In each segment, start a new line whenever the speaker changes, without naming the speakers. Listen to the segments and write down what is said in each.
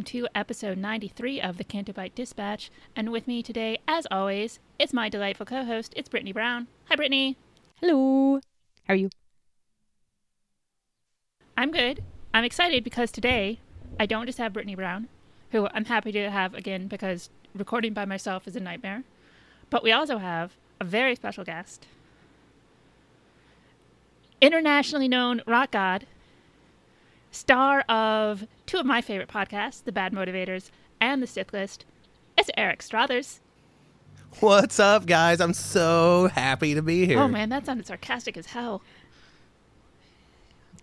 Welcome to episode 93 of the Canto Bight Dispatch. And with me today, as always, is my delightful co host. It's Brittani Brown. Hi, Brittani.
Hello. How are you?
I'm good. I'm excited because today I don't just have Brittani Brown, who I'm happy to have again because recording by myself is a nightmare, but we also have a very special guest. Internationally known rock god, star of two of my favorite podcasts, The Bad Motivators and The Sith List, it's Eric Strothers.
What's up, guys? I'm so happy to be here.
Oh man, that sounded sarcastic as hell.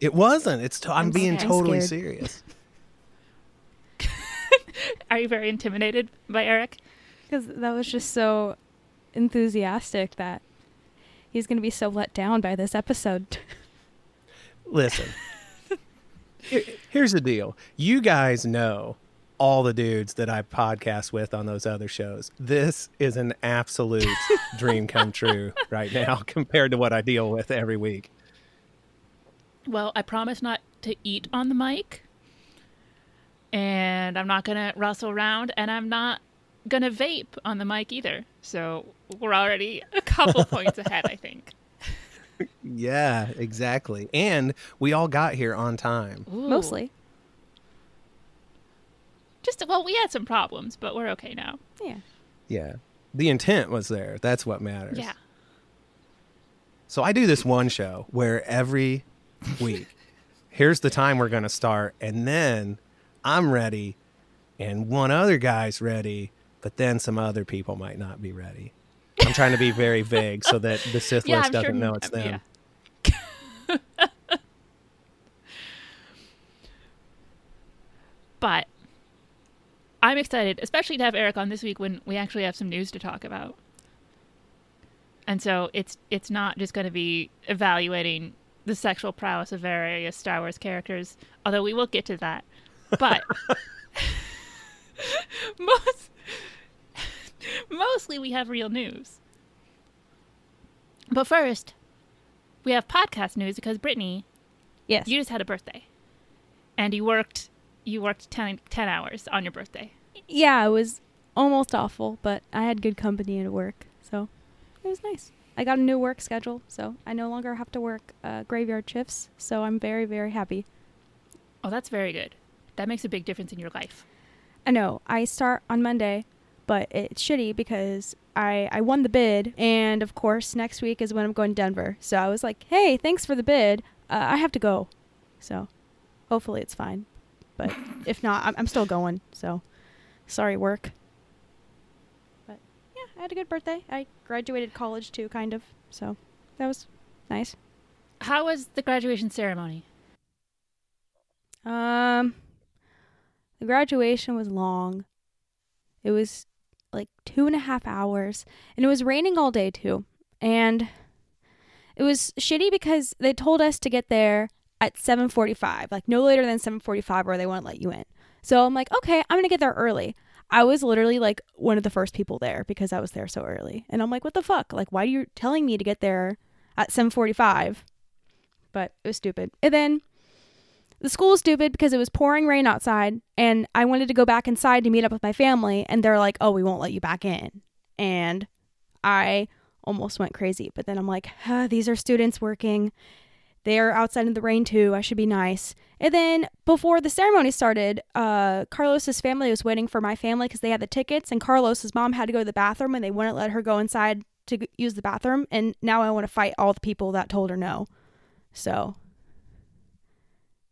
It wasn't. It's. To- I'm,
I'm
being
scared.
totally
scared.
serious.
Are you very intimidated by Eric?
Because that was just so enthusiastic that he's going to be so let down by this episode.
Listen. Here- Here's the deal. You guys know all the dudes that I podcast with on those other shows. This is an absolute dream come true right now compared to what I deal with every week.
Well, I promise not to eat on the mic. And I'm not going to rustle around. And I'm not going to vape on the mic either. So we're already a couple points ahead, I think.
Yeah, exactly. And we all got here on time.
Ooh.
Mostly.
Just, well, we had some problems, but we're okay now.
Yeah.
Yeah. The intent was there. That's what matters.
Yeah.
So I do this one show where every week, here's the time we're going to start, and then I'm ready, and one other guy's ready, but then some other people might not be ready. I'm trying to be very vague so that the Sith
Yeah,
list
I'm
doesn't
sure-
know it's
yeah.
them.
But I'm excited, especially to have Eric on this week when we actually have some news to talk about. And so it's it's not just going to be evaluating the sexual prowess of various Star Wars characters, although we will get to that. But most mostly we have real news. But first, we have podcast news because Brittani,
Yes.
you just had a birthday, and you worked you worked 10, 10 hours on your birthday.
yeah, it was almost awful, but I had good company at work, so it was nice. I got a new work schedule, so I no longer have to work uh, graveyard shifts, so I'm very, very happy.
Oh, that's very good. That makes a big difference in your life.
I know. I start on Monday, but it's shitty because I I won the bid, and of course next week is when I'm going to Denver. So I was like, hey, thanks for the bid. Uh, I have to go. So hopefully it's fine, but if not, I'm, I'm still going. So sorry, work. But yeah, I had a good birthday. I graduated college too, kind of. So that was nice.
How was the graduation ceremony?
Um, the graduation was long. It was like two and a half hours, and it was raining all day too. And it was shitty because they told us to get there at 7:45, like no later than 7:45, or they won't let you in. So I'm like, okay, I'm gonna get there early. I was literally like one of the first people there because I was there so early, and I'm like, what the fuck? Like, why are you telling me to get there at 7:45? But it was stupid. And then the school was stupid because it was pouring rain outside and I wanted to go back inside to meet up with my family and they're like, "Oh, we won't let you back in." And I almost went crazy, but then I'm like, ah, "These are students working. They're outside in the rain too. I should be nice." And then before the ceremony started, uh, Carlos's family was waiting for my family because they had the tickets, and Carlos's mom had to go to the bathroom, and they wouldn't let her go inside to use the bathroom. And now I want to fight all the people that told her no. So,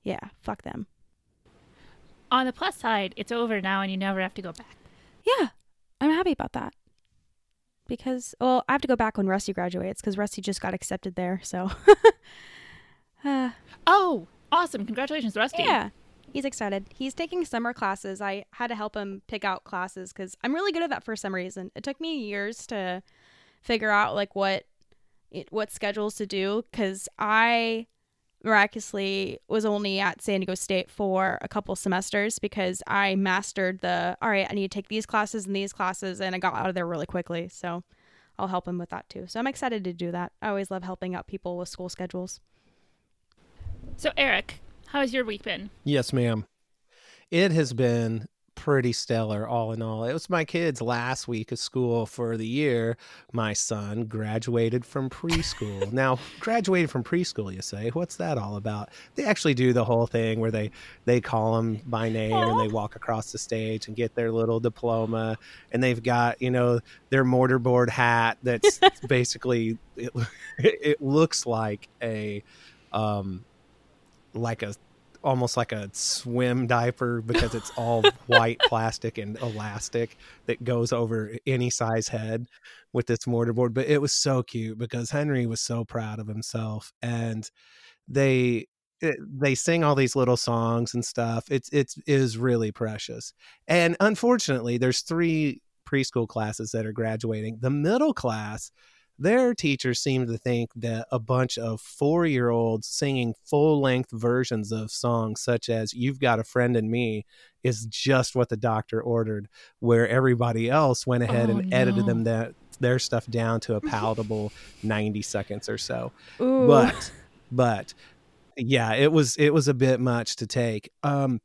yeah, fuck them.
On the plus side, it's over now and you never have to go back.
Yeah, I'm happy about that. Because, well, I have to go back when Rusty graduates because Rusty just got accepted there. So, uh,
Oh, awesome. Congratulations, Rusty.
yeah, he's excited. He's taking summer classes. I had to help him pick out classes because I'm really good at that for some reason. It took me years to figure out like what it, what schedules to do because I miraculously was only at San Diego State for a couple semesters because I mastered the all right, I need to take these classes and these classes and I got out of there really quickly. So I'll help him with that too. So I'm excited to do that. I always love helping out people with school schedules.
So, Eric, how has your week been?
Yes, ma'am. It has been pretty stellar, all in all. It was my kid's last week of school for the year. My son graduated from preschool. now, graduated from preschool, you say? What's that all about? They actually do the whole thing where they they call them by name and they walk across the stage and get their little diploma, and they've got you know their mortarboard hat that's basically it, it looks like a um like a almost like a swim diaper because it's all white plastic and elastic that goes over any size head with this mortarboard. But it was so cute because Henry was so proud of himself, and they eh, they sing all these little songs and stuff. It's it's it is really precious. And unfortunately, there's three preschool classes that are graduating. The middle class their teachers seemed to think that a bunch of four year olds singing full length versions of songs such as You've Got a Friend in Me is just what the doctor ordered, where everybody else went ahead
Oh,
and edited
no.
them that their stuff down to a palatable 90 seconds or so.
Ooh.
But but yeah, it was it was a bit much to take. Um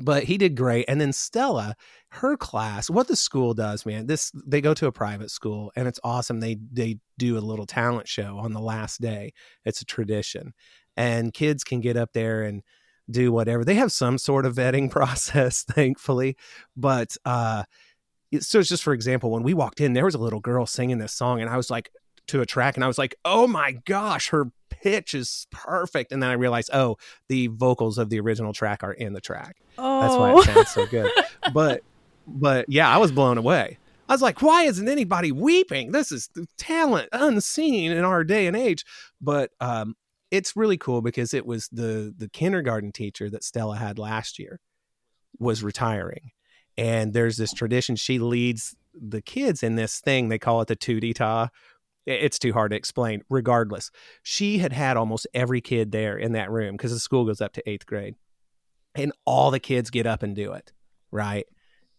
but he did great and then stella her class what the school does man this they go to a private school and it's awesome they they do a little talent show on the last day it's a tradition and kids can get up there and do whatever they have some sort of vetting process thankfully but uh so it's just for example when we walked in there was a little girl singing this song and i was like to a track and i was like oh my gosh her pitch is perfect and then i realized oh the vocals of the original track are in the track
oh.
that's why it sounds so good. But but yeah, I was blown away. I was like, why isn't anybody weeping? This is talent unseen in our day and age. But um, it's really cool because it was the the kindergarten teacher that Stella had last year was retiring. And there's this tradition. She leads the kids in this thing. They call it the Tudita. It's too hard to explain. Regardless, she had had almost every kid there in that room because the school goes up to eighth grade and all the kids get up and do it right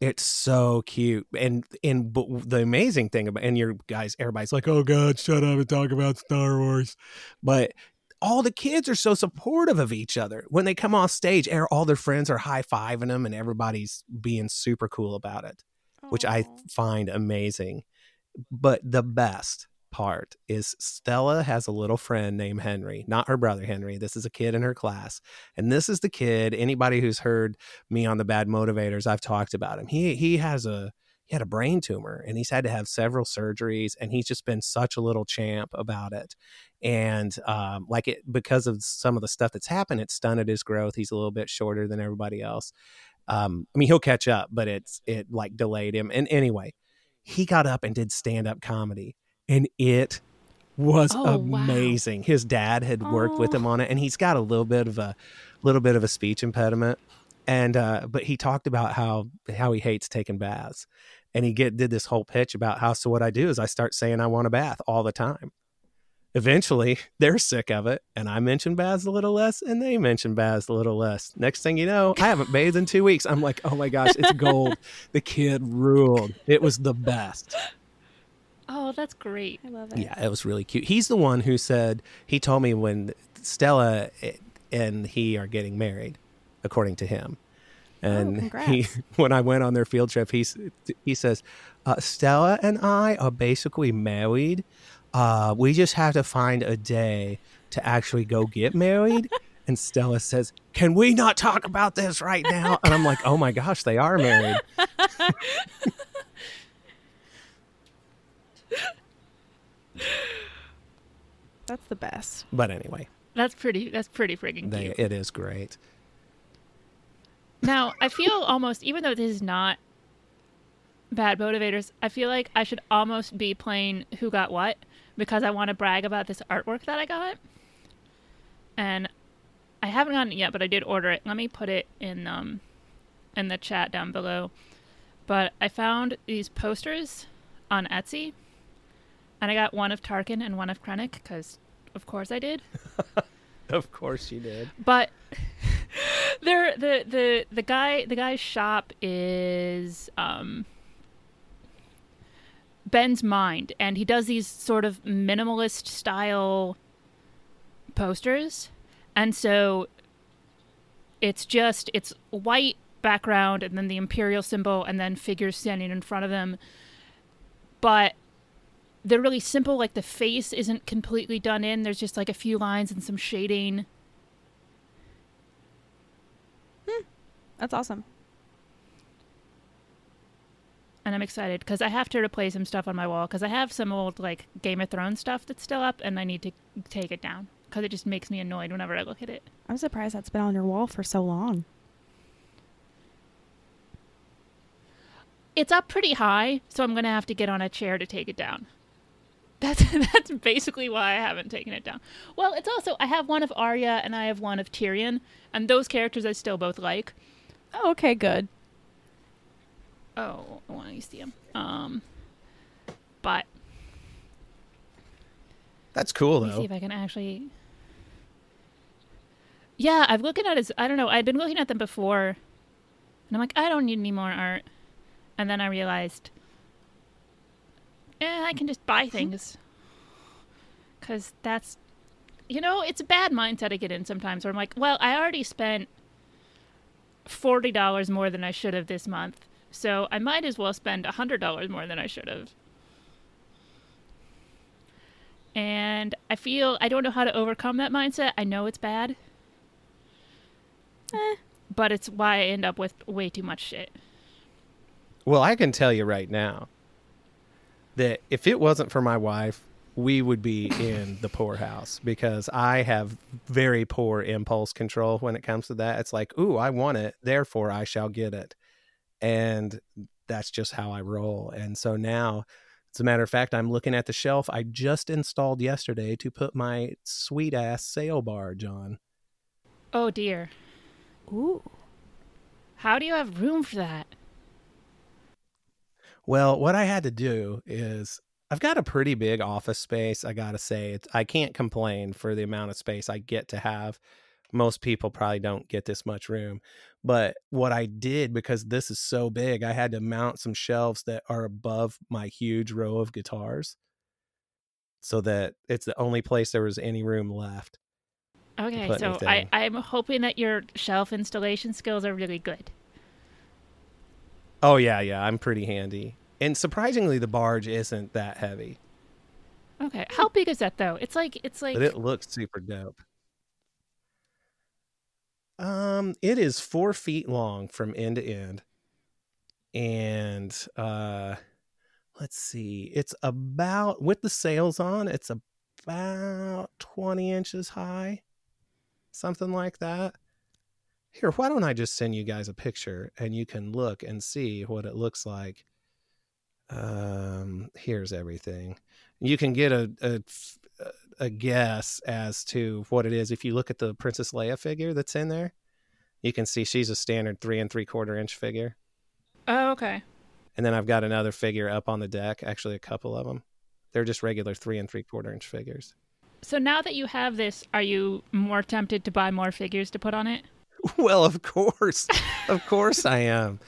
it's so cute and and but the amazing thing about and your guys everybody's like oh god shut up and talk about star wars. But all the kids are so supportive of each other. When they come off stage er- all their friends are high-fiving them and everybody's being super cool about it which i find amazing. But the best part is Stella has a little friend named Henry, not her brother Henry. This is a kid in her class. And this is the kid, anybody who's heard me on the bad motivators, I've talked about him. He he has a he had a brain tumor and he's had to have several surgeries and he's just been such a little champ about it. And um, like it because of some of the stuff that's happened, it stunted his growth. He's a little bit shorter than everybody else. Um, I mean, he'll catch up, but it's it like delayed him. And anyway, he got up and did stand up comedy and it was
Oh, wow.
amazing. His dad had worked with
Oh.
him on it, and he's got a little bit of a little bit of a speech impediment. And uh, but he talked about how how he hates taking baths, and he get did this whole pitch about how so what I do is I start saying I want a bath all the time. Eventually, they're sick of it, and I mention baths a little less, and they mention baths a little less. Next thing you know, I haven't bathed in two weeks. I'm like, oh my gosh, it's gold. the kid ruled. It was the best.
Oh, that's great.
I love it.
Yeah, it was really cute. He's the one who said he told me when Stella, and he are getting married, according to him. And he,
congrats.
when I went on their field trip, he he says, uh, "Stella and I are basically married. Uh, we just have to find a day to actually go get married." And Stella says, "Can we not talk about this right now?" And I'm like, "Oh my gosh, they are married."
That's the best.
But anyway,
That's pretty. That's pretty friggin'
they,
cute.
it is great.
Now I feel almost, even though this is not bad motivators, I feel like I should almost be playing Who Got What because I want to brag about this artwork that I got, and I haven't gotten it yet, but I did order it. Let me put it in um in the chat down below. But I found these posters on Etsy, and I got one of Tarkin and one of Krennic because, of course, I did.
Of course you did.
but there the the the guy the guy's shop is um Ben's mind and he does these sort of minimalist style posters and so it's just it's white background and then the imperial symbol and then figures standing in front of them but they're really simple like the face isn't completely done in there's just like a few lines and some shading hmm.
That's awesome.
and I'm excited because I have to replace some stuff on my wall because I have some old like Game of Thrones stuff that's still up, and I need to take it down because it just makes me annoyed whenever I look at it.
I'm surprised that's been on your wall for so long.
It's up pretty high, so I'm gonna have to get on a chair to take it down. That's that's basically why I haven't taken it down. Well, it's also I have one of Arya and I have one of Tyrion, and those characters I still both like.
Oh, okay, good.
Oh, I want to see them. Um, but
That's cool
Let me see if I can actually. Yeah, I've looking at his. I don't know. I'd been looking at them before, and I'm like, I don't need any more art. And then I realized, eh, I can just buy things. Cause that's, you know, it's a bad mindset I get in sometimes. Where I'm like, well, I already spent forty dollars more than I should have this month, so I might as well spend a hundred dollars more than I should have and I feel I don't know how to overcome that mindset. I know it's bad,
Eh.
but it's why I end up with way too much shit.
Well, I can tell you right now that if it wasn't for my wife, we would be in the poorhouse because I have very poor impulse control when it comes to that. It's like, ooh, I want it, therefore I shall get it. And that's just how I roll. And so now, as a matter of fact, I'm looking at the shelf I just installed yesterday to put my sweet ass sail barge on.
Oh dear,
Ooh.
how do you have room for that?
Well, what I had to do is I've got a pretty big office space. I gotta say, it's, I can't complain for the amount of space I get to have. Most people probably don't get this much room, but what I did because this is so big, I had to mount some shelves that are above my huge row of guitars, so that it's the only place there was any room left.
Okay, so I. I'm hoping that your shelf installation skills are really good.
Oh yeah, yeah, I'm pretty handy, and surprisingly, the barge isn't that heavy,
Okay, how big is that though? It's like it's like
but it looks super dope. Um, it is four feet long from end to end, and uh, let's see, it's about with the sails on, it's about twenty inches high, something like that. Here, why don't I just send you guys a picture and you can look and see what it looks like. Um, here's everything. You can get a, a a guess as to what it is. If you look at the Princess Leia figure that's in there, you can see she's a standard three and three quarter inch figure.
oh okay.
And then I've got another figure up on the deck, actually, a couple of them. They're just regular three and three quarter inch figures.
So now that you have this, are you more tempted to buy more figures to put on it?
Well, of course. of course I am.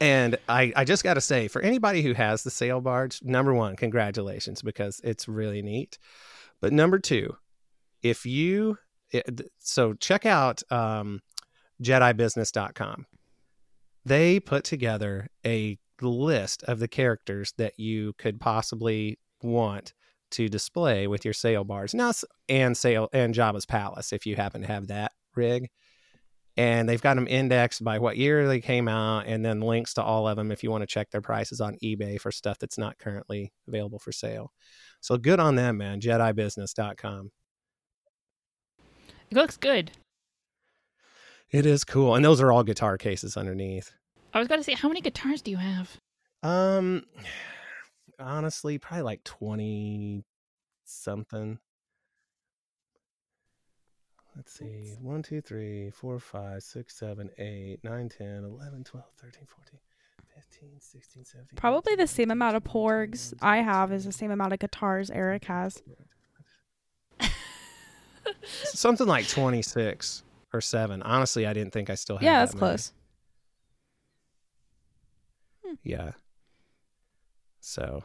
And I, I just got to say, for anybody who has the sail barge, number one, congratulations because it's really neat. But number two, if you it, so check out um, JediBusiness.com. They put together a list of the characters that you could possibly want to display with your sail barge now and sail and Jabba's palace if you happen to have that rig and they've got them indexed by what year they came out and then links to all of them if you want to check their prices on ebay for stuff that's not currently available for sale. So good on them man. Jedibusiness.com
It looks good.
it is cool and those are all guitar cases underneath.
I was going to say, how many guitars do you have?
um honestly probably like 20 something let's see 1 2 3 4 5 6 7 8 9 10 11 12 13 14 15 16 17
Probably the
18,
same amount of porgs
21,
I have is the same amount of guitars Eric has.
something like 26 or 7 honestly i didn't think i still had
Yeah,
that
that's
many.
close. Hmm.
yeah so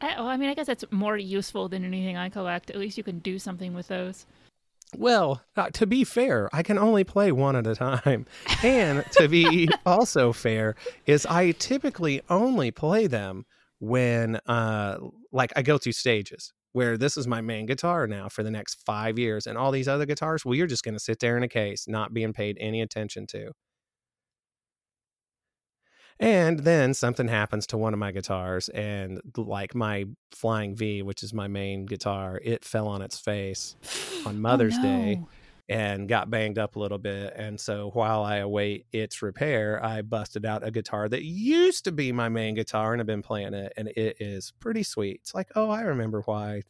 I, well, I mean, I guess that's more useful than anything I collect. At least you can do something with those.
Well, uh, to be fair, I can only play one at a time. And to be also fair, is I typically only play them when uh like I go through stages where this is my main guitar now for the next 5 years and all these other guitars, well you're just going to sit there in a case not being paid any attention to. And then something happens to one of my guitars, and like my Flying V, which is my main guitar, it fell on its face on oh, Mother's
oh,
Day and got banged up a little bit. And so while I await its repair, I busted out a guitar that used to be my main guitar and I've been playing it, and it is pretty sweet. It's like, oh, I remember why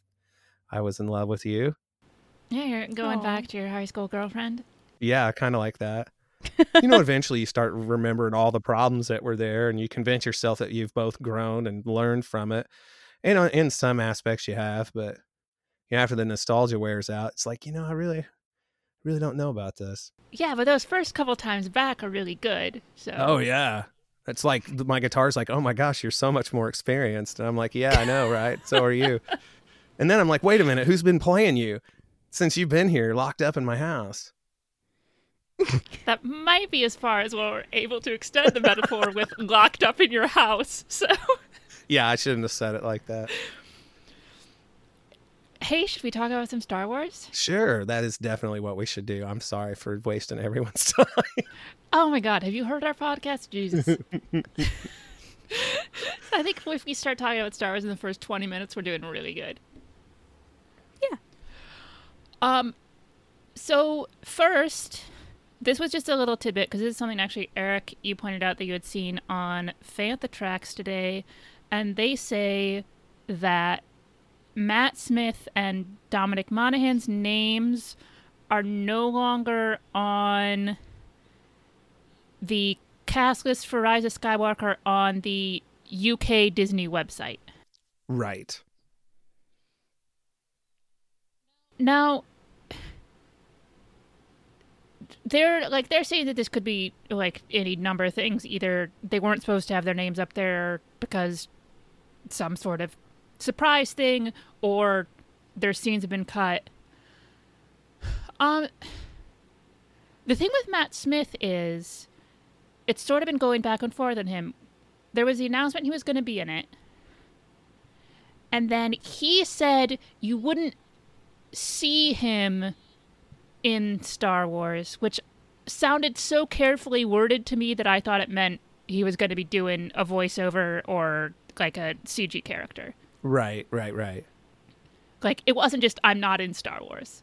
I was in love with you.
Yeah, you're going
Aw.
back to your high school girlfriend.
Yeah, kind of like that. You know, eventually you start remembering all the problems that were there, and you convince yourself that you've both grown and learned from it. And in some aspects, you have, but you know, after the nostalgia wears out, it's like, you know, I really, really don't know about this.
Yeah, but those first couple times back are really good. Oh, so
Oh yeah, it's like my guitar's like, oh my gosh, you're so much more experienced, and I'm like, yeah, I know, right? So are you. And then I'm like, wait a minute, who's been playing you since you've been here, locked up in my house?
that might be as far as we're able to extend the metaphor with locked up in your house. So,
Yeah, I shouldn't have said it like that.
hey, should we talk about some Star Wars?
Sure, that is definitely what we should do. I'm sorry for wasting everyone's time.
Oh my God, have you heard our podcast? Jesus. I think if we start talking about Star Wars in the first 20 minutes, we're doing really good.
Yeah.
Um, so first, this was just a little tidbit because this is something actually, Eric, you pointed out that you had seen on Fantha Tracks today, and they say that Matt Smith and Dominic Monaghan's names are no longer on the cast list for Rise of Skywalker on the UK Disney website.
right.
Now, they're like they're saying that this could be like any number of things. Either they weren't supposed to have their names up there because some sort of surprise thing, or their scenes have been cut. Um, the thing with Matt Smith is, it's sort of been going back and forth on him. There was the announcement he was going to be in it, and then he said you wouldn't see him in Star Wars, which sounded so carefully worded to me that I thought it meant he was going to be doing a voiceover or like a CG character.
Right, right, right.
Like it wasn't just I'm not in Star Wars.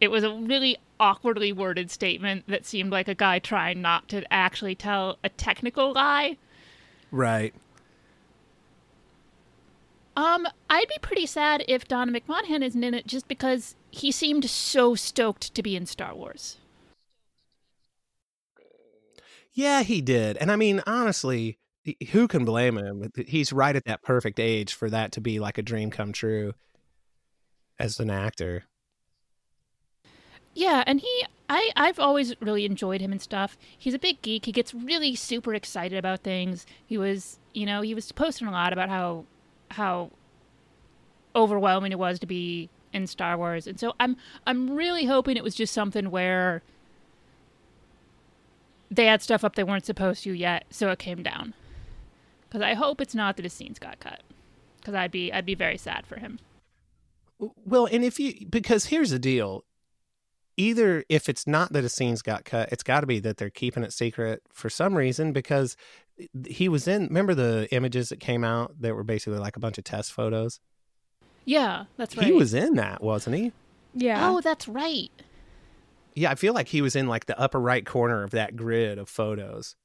It was a really awkwardly worded statement that seemed like a guy trying not to actually tell a technical lie.
Right.
Um, I'd be pretty sad if Dominic Monaghan isn't in it just because he seemed so stoked to be in Star Wars.
Yeah, he did. And I mean, honestly, who can blame him? He's right at that perfect age for that to be like a dream come true as an actor.
Yeah, and he I I've always really enjoyed him and stuff. He's a big geek. He gets really super excited about things. He was, you know, he was posting a lot about how how overwhelming it was to be in Star Wars. And so I'm I'm really hoping it was just something where they had stuff up they weren't supposed to yet, so it came down. Cuz I hope it's not that his scenes got cut. Cuz I'd be I'd be very sad for him.
Well, and if you because here's the deal. Either if it's not that a scenes got cut, it's got to be that they're keeping it secret for some reason because eh, he was in remember the images that came out that were basically like a bunch of test photos?
Yeah, that's right.
He was in that, wasn't he?
Yeah.
Oh, that's right.
Yeah, I feel like he was in like the upper right corner of that grid of photos.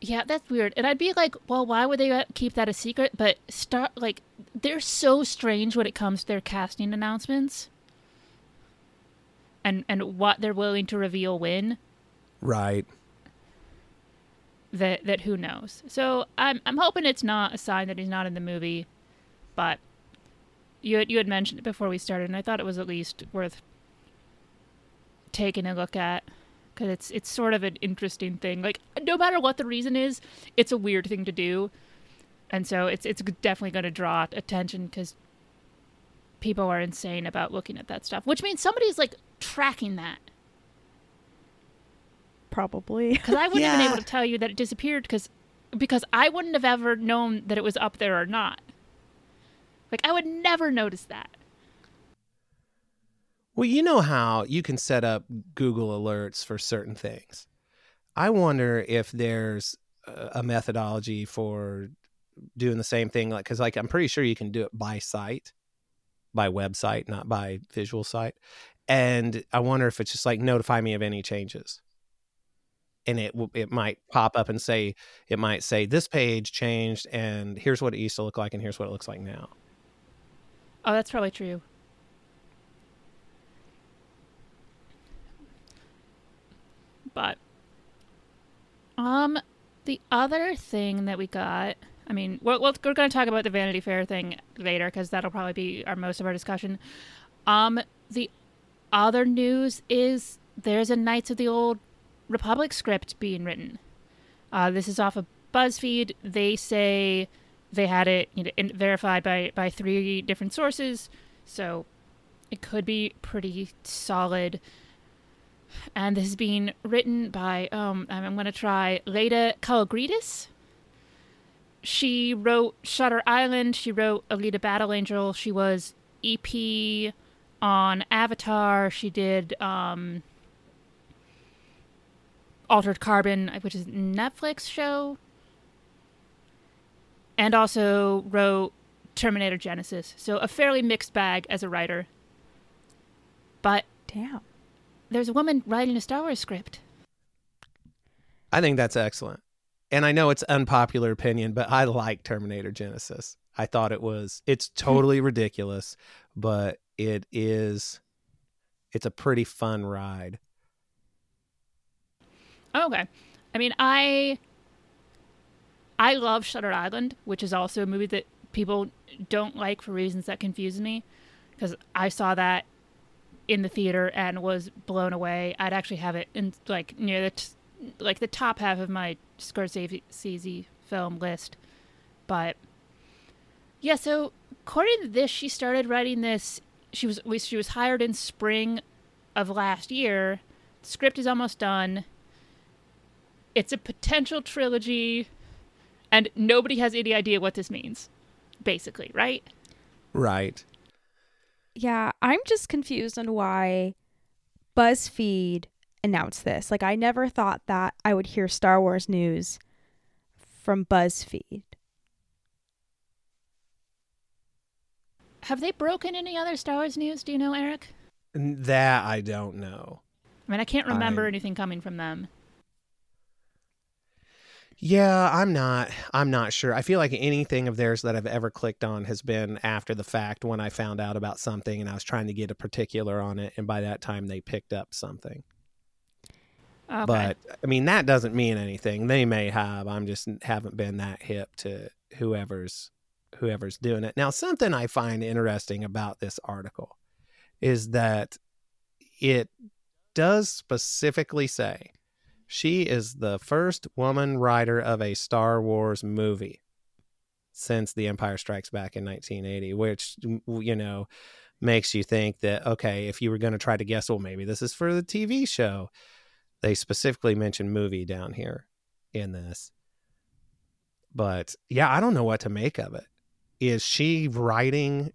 Yeah, that's weird. And I'd be like, well, why would they uh, keep that a secret? But start like they're so strange when it comes to their casting announcements. And and what they're willing to reveal when.
Right.
That that who knows. So I'm I'm hoping it's not a sign that he's not in the movie, but you had, you had mentioned it before we started, and I thought it was at least worth taking a look at because it's it's sort of an interesting thing. Like no matter what the reason is, it's a weird thing to do, and so it's it's definitely going to draw attention because people are insane about looking at that stuff. Which means somebody's like tracking that
Probably.
because I wouldn't have been able to tell you that it disappeared because because I wouldn't have ever known that it was up there or not. Like I would never notice that.
Well, you know how you can set up Google alerts for certain things. I wonder if there's a a methodology for doing the same thing like cuz like I'm pretty sure you can do it by site, by website, not by visual site. And I wonder if it's just like notify me of any changes. And it it might pop up and say it might say this page changed and here's what it used to look like and here's what it looks like now.
Oh, that's probably true. But um the other thing that we got, I mean, we're, we're going to talk about the Vanity Fair thing later because that'll probably be our most of our discussion. Um, the other news is there's a Knights of the Old Republic script being written. Uh, this is off of BuzzFeed. They say they had it you know, verified by, by three different sources, so it could be pretty solid. And this is being written by, um, I'm going to try Laeta Kalogridis. She wrote Shutter Island. She wrote Alita Battle Angel. She was EP on Avatar. She did um, Altered Carbon, uh, which is a Netflix show. And also wrote Terminator Genisys. So a fairly mixed bag as a writer. But
Damn.
there's a woman writing a Star Wars script.
I think that's excellent. And I know it's unpopular opinion, but I like Terminator Genisys. I thought it was it's hmm. totally ridiculous, but it is it's a pretty fun ride.
Oh, okay. I mean, I I love Shutter Island, which is also a movie that people don't like for reasons that confuse me because I saw that in the theater and was blown away. I'd actually have it in like near the t- like the top half of my Scorsese film list. But yeah, so according to this, she started writing this. She was she was hired in spring of last year. The script is almost done. It's a potential trilogy, and nobody has any idea what this means. Basically, right?
Right.
Yeah, I'm just confused on why BuzzFeed announced this. Like, I never thought that I would hear Star Wars news from BuzzFeed.
Have they broken any other Star Wars news? Do you know, Eric?
That I don't know.
I mean, I can't remember
I-
anything coming from them.
Yeah, I'm not I'm not sure. I feel like anything of theirs that I've ever clicked on has been after the fact when I found out about something and I was trying to get a particular on it and by that time they picked up something.
Okay.
But I mean that doesn't mean anything. They may have. I'm just haven't been that hip to whoever's whoever's doing it. Now something I find interesting about this article is that it does specifically say she is the first woman writer of a Star Wars movie. since The Empire Strikes Back in 1980, which you know makes you think that okay, if you were going to try to guess, well, maybe this is for the TV show. They specifically mention movie down here in this, but yeah, I don't know what to make of it. Is she writing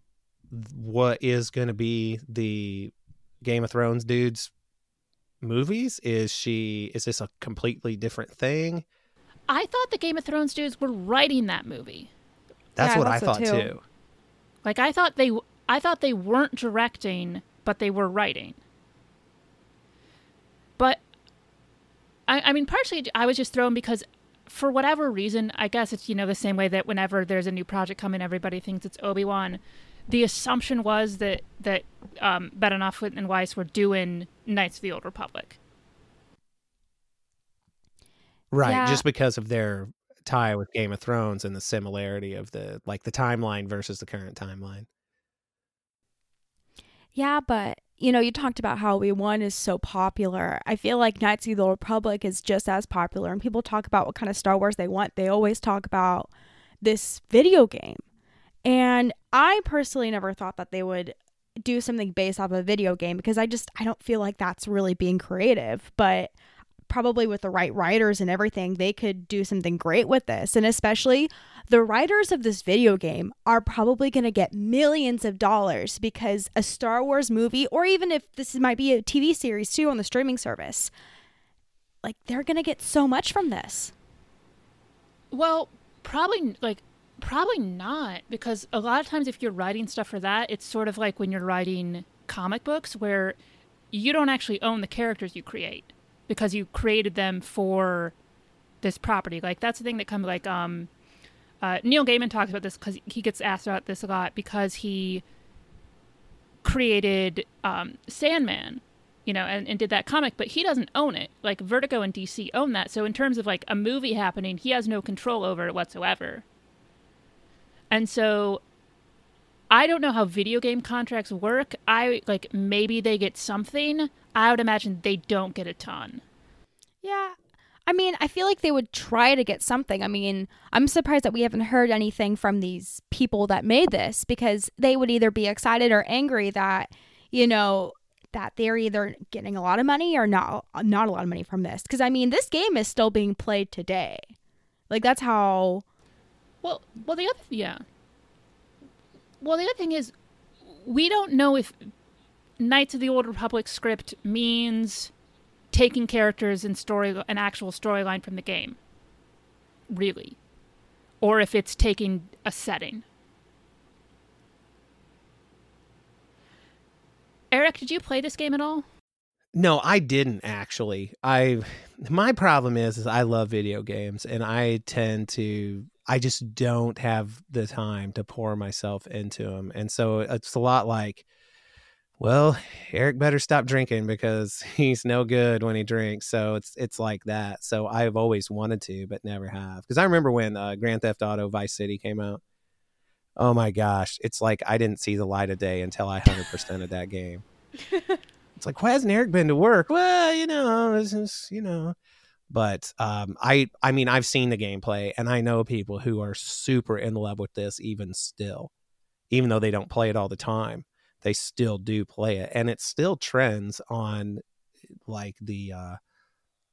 what is going to be the Game of Thrones dudes movies? Is she is this a completely different thing?
I thought the Game of Thrones dudes were writing that movie.
That's
Yeah,
what I
thought
thought
so,
too.
too.
Like I thought they I thought they weren't directing, but they were writing. But I, I mean, partially I was just thrown because for whatever reason, I guess it's you know the same way that whenever there's a new project coming, everybody thinks it's Obi Wan. The assumption was that that um, Benioff and Weiss were doing Knights of the Old Republic.
Right,
Yeah.
just because of their tie with Game of Thrones and the similarity of the like the timeline versus the current timeline.
Yeah, but you know, you talked about how Obi Wan is so popular. I feel like Knights of the Old Republic is just as popular. And people talk about what kind of Star Wars they want. They always talk about this video game. And I personally never thought that they would do something based off a video game because I just I don't feel like that's really being creative. But probably with the right writers and everything, they could do something great with this. And especially the writers of this video game are probably going to get millions of dollars because a Star Wars movie, or even if this might be a TV series too on the streaming service, like they're going to get so much from this.
Well, probably like probably not because a lot of times if you're writing stuff for that, it's sort of like when you're writing comic books where you don't actually own the characters you create because you created them for this property. Like that's the thing that comes like um uh, Neil Gaiman talks about this because he gets asked about this a lot because he created um, Sandman, you know, and, and did that comic, but he doesn't own it. Like Vertigo and DC own that. So in terms of like a movie happening, he has no control over it whatsoever. And so I don't know how video game contracts work. I like maybe they get something. I would imagine they don't get a ton.
Yeah. I mean, I feel like they would try to get something. I mean, I'm surprised that we haven't heard anything from these people that made this because they would either be excited or angry that, you know, that they're either getting a lot of money or not not a lot of money from this. Because I mean, this game is still being played today. Like that's how
Well, well, the other yeah. Well, the other thing is, we don't know if Knights of the Old Republic script means taking characters and story an actual storyline from the game, really, or if it's taking a setting. Eric, did you play this game at all?
No, I didn't actually. I my problem is, is I love video games and I tend to I just don't have the time to pour myself into them. And so it's a lot like well, Eric better stop drinking because he's no good when he drinks. So it's it's like that. So I've always wanted to but never have. Cuz I remember when uh, Grand Theft Auto Vice City came out. Oh my gosh, it's like I didn't see the light of day until I 100% of that game. It's like, why hasn't Eric been to work? Well, you know, it's just, you know. But um, I, I mean, I've seen the gameplay, and I know people who are super in love with this, even still, even though they don't play it all the time. They still do play it, and it still trends on like the uh,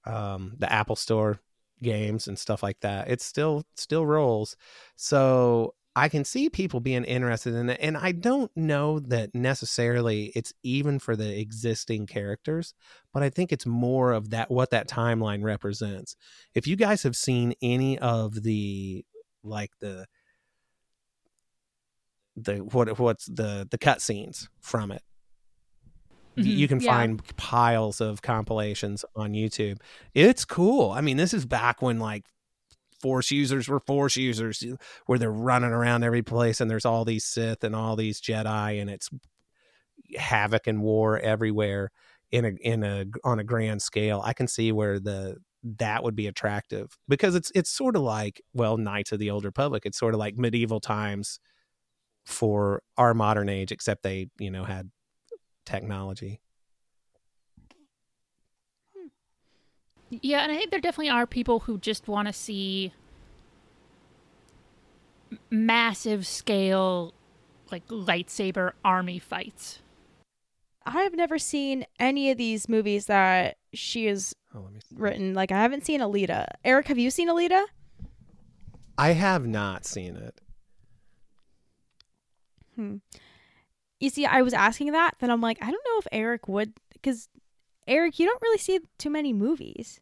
um, the Apple Store games and stuff like that. It still still rolls. So I can see people being interested in it, and I don't know that necessarily it's even for the existing characters, but I think it's more of that what that timeline represents. If you guys have seen any of the like the the what what's the the cutscenes from it, y- mm-hmm. you can
Yeah.
find piles of compilations on YouTube. It's cool. I mean, this is back when like force users were force users where they're running around every place and there's all these Sith and all these Jedi and it's havoc and war everywhere in a in a on a grand scale. I can see where the that would be attractive because it's it's sort of like well Knights of the Old Republic. It's sort of like medieval times for our modern age, except they you know had technology.
Yeah, and I think there definitely are people who just want to see massive scale like lightsaber army fights.
I have never seen any of these movies that she has
Oh, let me
written. Like I haven't seen Alita. Eric, have you seen Alita?
I have not seen it.
Hmm. You see, I was asking that, then I'm like, I don't know if Eric would, because Eric, you don't really see too many movies.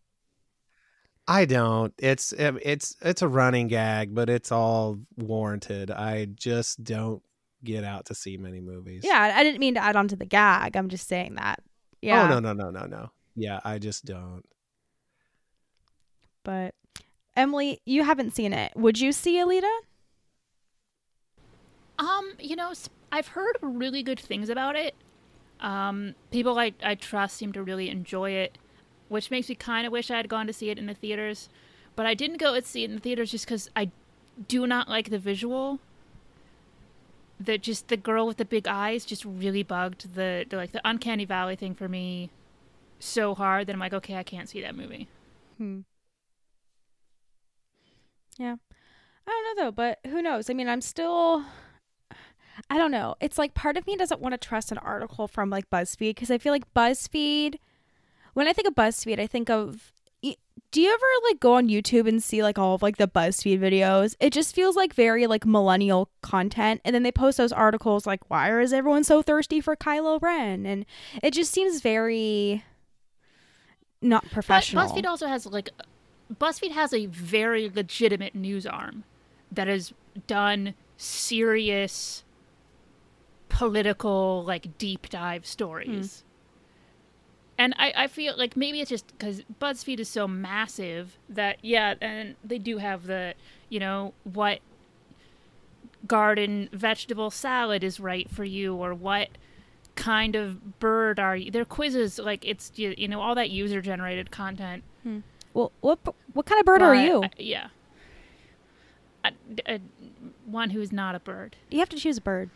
I don't. It's um, it's it's a running gag, but it's all warranted. I just don't get out to see many movies.
Yeah, I I didn't mean to add on to the gag. I'm just saying that. Yeah.
Oh no no no no no. Yeah, I just don't.
But Emily, you haven't seen it. Would you see Alita?
Um, you know, I've heard really good things about it. Um, people I, I trust seem to really enjoy it, which makes me kind of wish I had gone to see it in the theaters. But I didn't go to see it in the theaters just because I do not like the visual. That just the girl with the big eyes just really bugged the, the like the uncanny valley thing for me so hard that I'm like, okay, I can't see that movie.
Hmm. Yeah. I don't know though, but who knows? I mean, I'm still I don't know. It's like part of me doesn't want to trust an article from like BuzzFeed because I feel like BuzzFeed when I think of BuzzFeed, I think of do you ever like go on YouTube and see like all of like the BuzzFeed videos? It just feels like very like millennial content and then they post those articles like why is everyone so thirsty for Kylo Ren? And it just seems very not
But
professional.
BuzzFeed also has like BuzzFeed has a very legitimate news arm that has done serious political like deep dive stories. Hmm. And I, I feel like maybe it's just because BuzzFeed is so massive that yeah, and they do have the you know what garden vegetable salad is right for you or what kind of bird are you their quizzes like it's you, you know all that user generated content hmm.
Well, what what kind of bird are you?
uh, yeah A- a- uh, one who's not a bird
you have to choose a bird.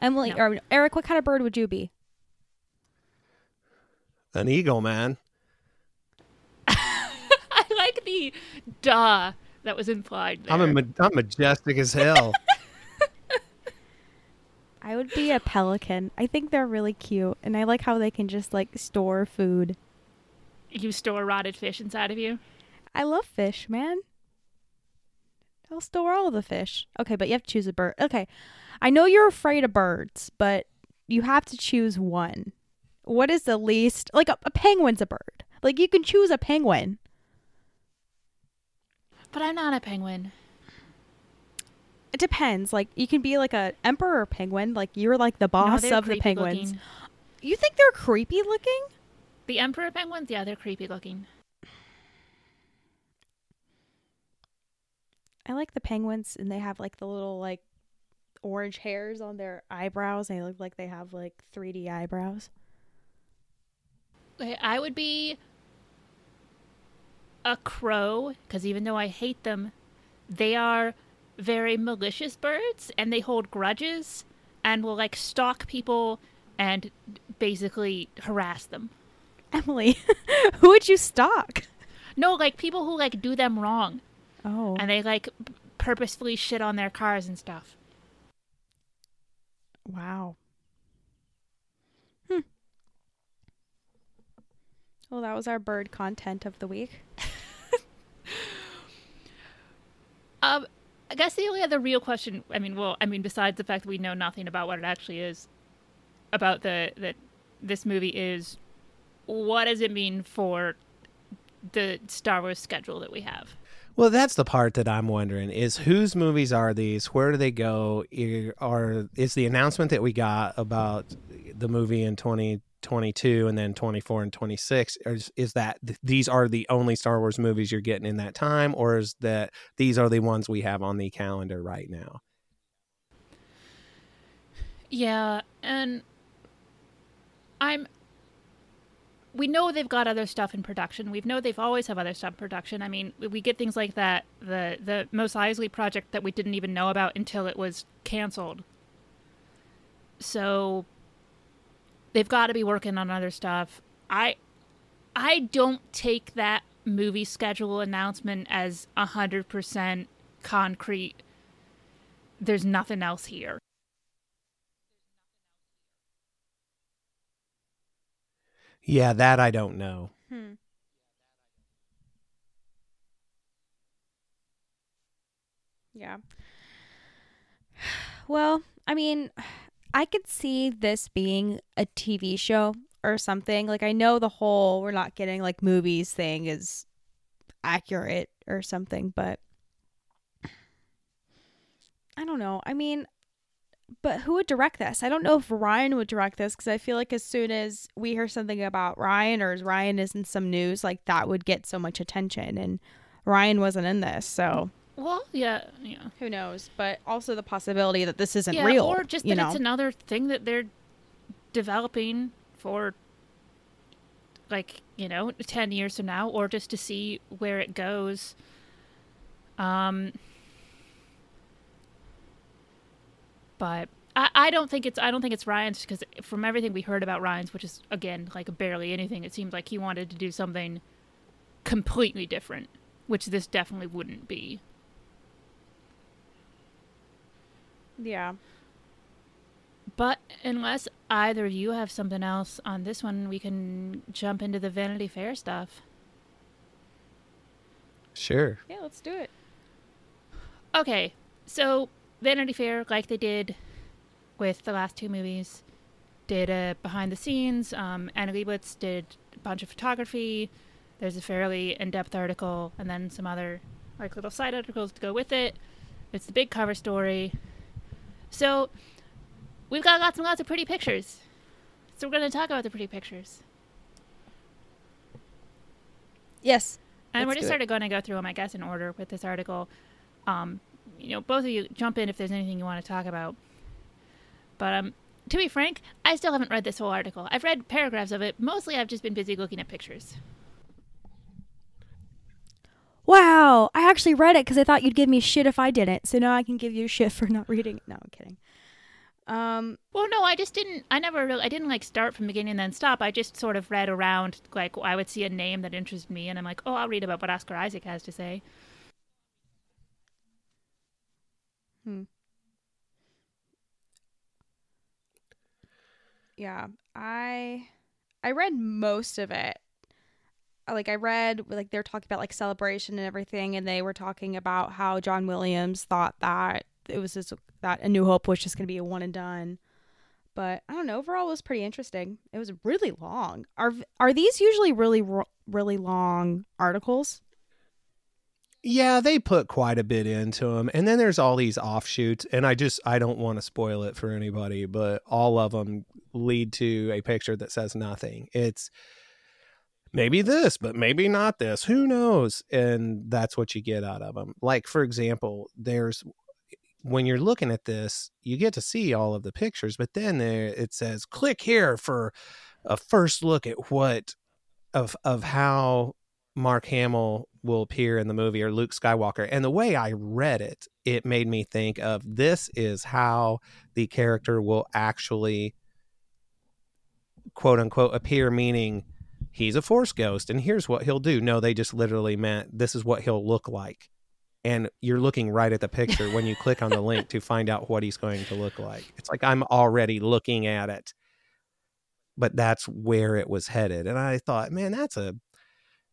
Emily
No.
or Eric, what kind of bird would you be?
An eagle, man.
i like the duh that was implied there.
I'm a ma- I'm majestic as hell.
I would be a pelican. I think they're really cute, and I like how they can just like store food.
you store rotted fish inside of you
I love fish, man. I'll store all of the fish. Okay, but you have to choose a bird. Okay, I know you're afraid of birds, but you have to choose one. What is the least like a, a penguin's a bird? Like you can choose a penguin.
but i'm not a penguin
It depends. Like you can be like a emperor penguin, like you're like the boss
they're
of the penguins.
looking.
You think they're creepy looking?
the emperor penguins yeah they're creepy looking
I like the penguins, and they have like the little like orange hairs on their eyebrows. They look like they have like 3D eyebrows.
I would be a crow because even though I hate them, they are very malicious birds and they hold grudges and will like stalk people and basically harass them.
Emily, who would you stalk?
No, like people who like do them wrong
Oh,
and they like purposefully shit on their cars and stuff.
wow. Hmm. Well, that was our bird content of the week.
Um, I guess the only other real question, I mean, well, I mean, besides the fact that we know nothing about what it actually is, about the that this movie is, what does it mean for the Star Wars schedule that we have?
Well, that's the part that I'm wondering is whose movies are these? Where do they go? Are is the announcement that we got about the movie in 2022 and then 24 and 26 is, is that th- these are the only Star Wars movies you're getting in that time or is that these are the ones we have on the calendar right now?
Yeah, and I'm. We know they've got other stuff in production. We know they've always have other stuff in production. I mean, we- get things like that the the Mos Eisley project that we didn't even know about until it was canceled. So they've got to be working on other stuff. I I don't take that movie schedule announcement as a hundred percent concrete there's nothing else here.
Yeah, that I don't know.
Hmm. Yeah. Well, I mean, I could see this being a TV show or something. Like, I know the whole we're not getting like movies thing is accurate or something, but I don't know. I mean, but who would direct this? I don't know if Rian would direct this because I feel like as soon as we hear something about Rian or as Rian is in some news, like that would get so much attention. And Rian wasn't in this, so
Well, yeah, yeah.
who knows? But also the possibility that this isn't
yeah,
real,
or just
you
that
know?
it's another thing that they're developing for like you know 10 years from now or just to see where it goes um but I, I don't think it's I don't think it's Rian's because from everything we heard about Rian's, which is again like barely anything, it seems like he wanted to do something completely different, which this definitely wouldn't be.
yeah.
But unless either of you have something else on this one, we can jump into the Vanity Fair stuff.
Sure.
Yeah, let's do it.
Okay, so Vanity Fair, like they did with the last two movies, did a behind the scenes. Um, Anna Leibovitz did a bunch of photography. There's a fairly in-depth article, and then some other like little side articles to go with it. It's the big cover story. So we've got lots and lots of pretty pictures. So we're going to talk about the pretty pictures.
Yes.
And we're just sort of going to go through them, I guess, in order with this article. Um, you know, both of you jump in if there's anything you want to talk about. But um, to be frank, I still haven't read this whole article. I've read paragraphs of it. Mostly, I've just been busy looking at pictures.
Wow, I actually read it because I thought you'd give me shit if I didn't. So now I can give you shit for not reading it. No, I'm kidding. Um,
Well, no, I just didn't. I never really. I didn't like start from beginning and then stop. I just sort of read around. Like I would see a name that interested me, and I'm like, oh, I'll read about what Oscar Isaac has to say. Hmm.
yeah, I I read most of it. Like I read like they're talking about like celebration and everything, and they were talking about how John Williams thought that it was just that A New Hope was just gonna be a one and done. But I don't know. Overall, it was pretty interesting. It was really long. Are are these usually really really long articles?
Yeah, they put quite a bit into them. And then there's all these offshoots. And I just, I don't want to spoil it for anybody, but all of them lead to a picture that says nothing. It's maybe this, but maybe not this. Who knows? And that's what you get out of them. Like, for example, there's, when you're looking at this, you get to see all of the pictures, but then there it says, click here for a first look at what, of, of how Mark Hamill will appear in the movie or Luke Skywalker. And the way I read it, it made me think of this is how the character will actually quote unquote appear, meaning he's a force ghost and here's what he'll do. No, they just literally meant this is what he'll look like. And you're looking right at the picture when you click on the link to find out what he's going to look like. It's like I'm already looking at it. But that's where it was headed. And I thought, man, that's a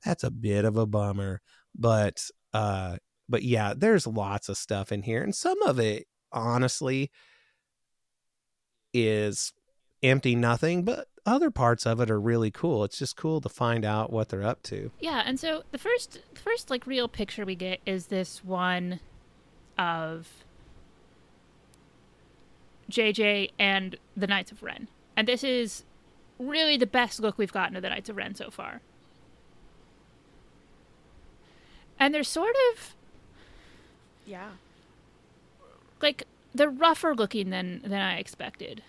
that's a bit of a bummer but uh but yeah there's lots of stuff in here and some of it honestly is empty nothing but other parts of it are really cool it's just cool to find out what they're up to
Yeah, and so the first first like real picture we get is this one of JJ and the Knights of Ren. And this is really the best look we've gotten of the Knights of Ren so far. And they're sort of
Yeah.
like they're rougher looking than than I expected.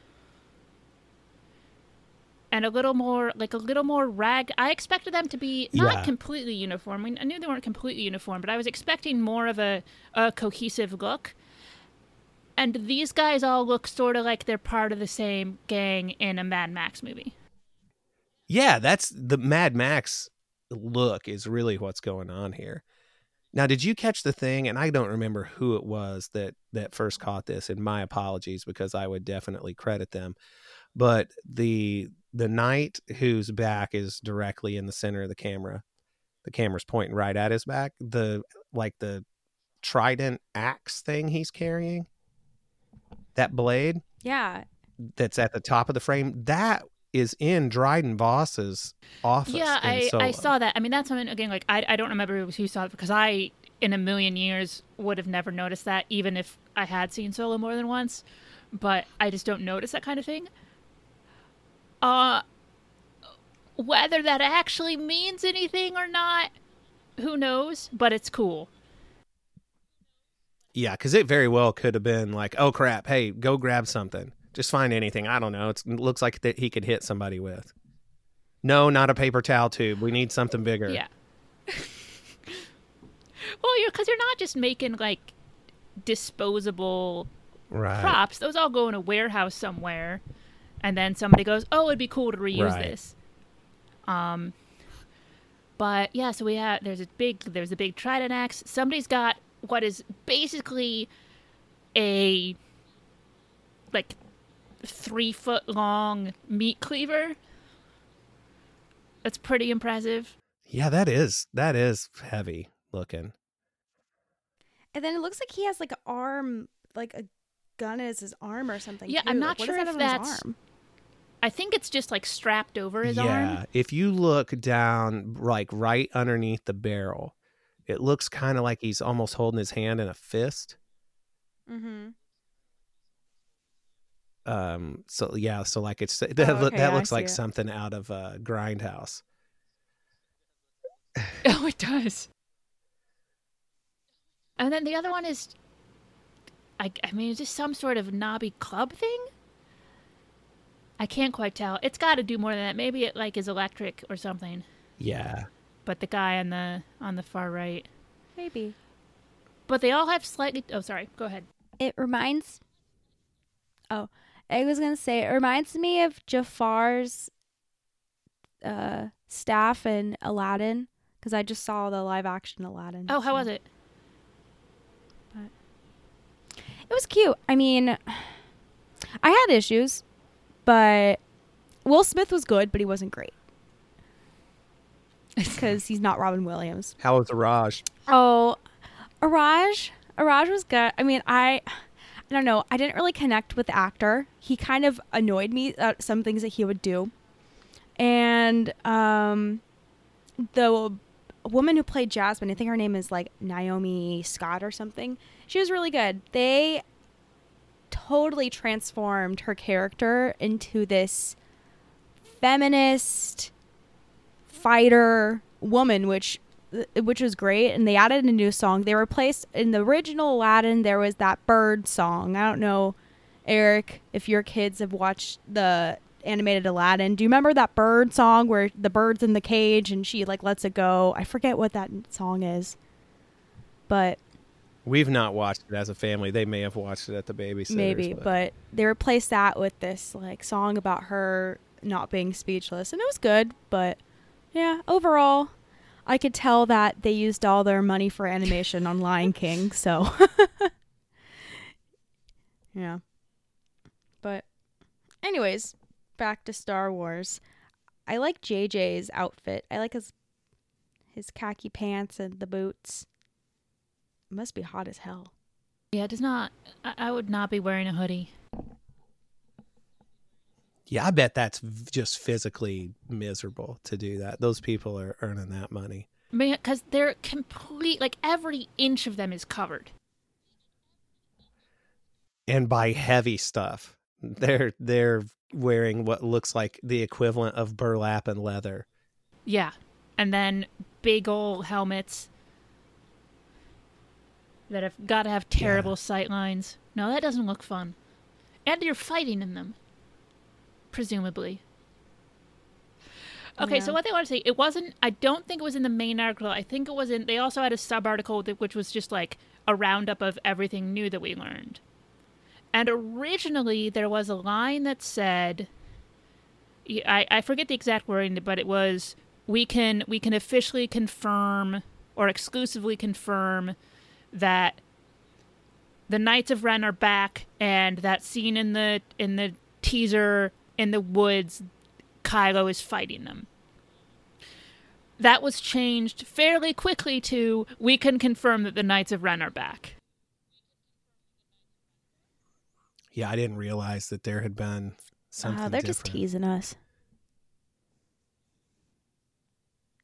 And a little more like a little more rag. I expected them to be not
Yeah.
completely uniform. I, mean, I knew they weren't completely uniform, but I was expecting more of a, a cohesive look. And these guys all look sort of like they're part of the same gang in a Mad Max movie.
yeah that's the mad max look is really what's going on here Now, did you catch the thing? And I don't remember who it was that that first caught this. And my apologies because I would definitely credit them. But the the knight whose back is directly in the center of the camera, the camera's pointing right at his back. The like the trident axe thing he's carrying, that blade
Yeah.
that's at the top of the frame, that is in Dryden Voss's office.
Yeah, I, I saw that. I mean, that's something again. Like, I, I don't remember who saw it because I, in a million years, would have never noticed that, even if I had seen Solo more than once. But I just don't notice that kind of thing. Uh, whether that actually means anything or not, who knows? But it's cool.
Yeah, because it very well could have been like, oh crap, hey, go grab something. Just find anything. I don't know. It's, it looks like that he could hit somebody with. No, not a paper towel tube. We need something bigger.
Yeah. well, you're because you're not just making like disposable
Right.
props. Those all go in a warehouse somewhere, and then somebody goes, "Oh, it'd be cool to reuse
Right.
this." Um, but yeah, so we have there's a big there's a big trident axe. Somebody's got what is basically a like three foot long meat cleaver. That's pretty impressive.
Yeah, that is that is heavy looking.
And then it looks like he has like an arm, like a gun as his arm or something.
Yeah,
too.
I'm not
what
sure
that
if
have his
that's
arm?
I think it's just like strapped over his
yeah,
arm.
Yeah, if you look down, like right underneath the barrel, it looks kind of like he's almost holding his hand in a fist.
Mm-hmm.
Um. So yeah. So like it's that.
Oh, okay,
that looks like
it.
something out of uh, Grindhouse.
Oh, it does. And then the other one is, I, I mean, is this some sort of knobby club thing? I can't quite tell. It's got to do more than that. Maybe it like is electric or something.
Yeah.
But the guy on the on the far right.
Maybe.
But they all have slightly. Oh, sorry. Go ahead.
It reminds. Oh, I was gonna say it reminds me of Jafar's uh, staff in Aladdin because I just saw the live action Aladdin.
Oh, how was it?
It was cute. I mean, I had issues, but Will Smith was good, but he wasn't great because he's not Robin Williams.
How was the Raj?
Oh, Araj. Araj was good. I mean, I, I don't know. I didn't really connect with the actor. He kind of annoyed me at some things that he would do, and um, the woman who played Jasmine, I think her name is like Naomi Scott or something. She was really good. They totally transformed her character into this feminist fighter woman, which which was great. And they added a new song. They replaced in the original Aladdin. There was that bird song. I don't know, Eric, if your kids have watched the animated Aladdin. Do you remember that bird song where the bird's in the cage and she like lets it go? I forget what that song is, but
We've not watched it as a family. They may have watched it at the babysitters.
maybe. But they replaced that with this like song about her not being speechless, and it was good. But yeah, overall, I could tell that they used all their money for animation on Lion King. So yeah. But anyways, back to Star Wars. I like JJ's outfit. I like his his khaki pants and the boots. It must be hot as hell.
Yeah, it does not. I, I would not be wearing a hoodie.
Yeah, I bet that's just physically miserable to do that. Those people are earning that money.
Because they're complete. Like every inch of them is covered.
and by heavy stuff. They're they're wearing what looks like the equivalent of burlap and leather.
Yeah. And then big old helmets that have got to have terrible sight lines. No, that doesn't look fun. And you're fighting in them, presumably. Oh, okay, so what they want to say, it wasn't, I don't think it was in the main article. I think it was in, they also had a sub article which was just like a roundup of everything new that we learned. And originally, there was a line that said, I, I forget the exact wording, but it was we can we can officially confirm or exclusively confirm that the Knights of Ren are back and that scene in the in the teaser in the woods Kylo is fighting them. That was changed fairly quickly to we can confirm that the Knights of Ren are back.
Yeah, I didn't realize that there had been something.
Wow, they're just teasing us.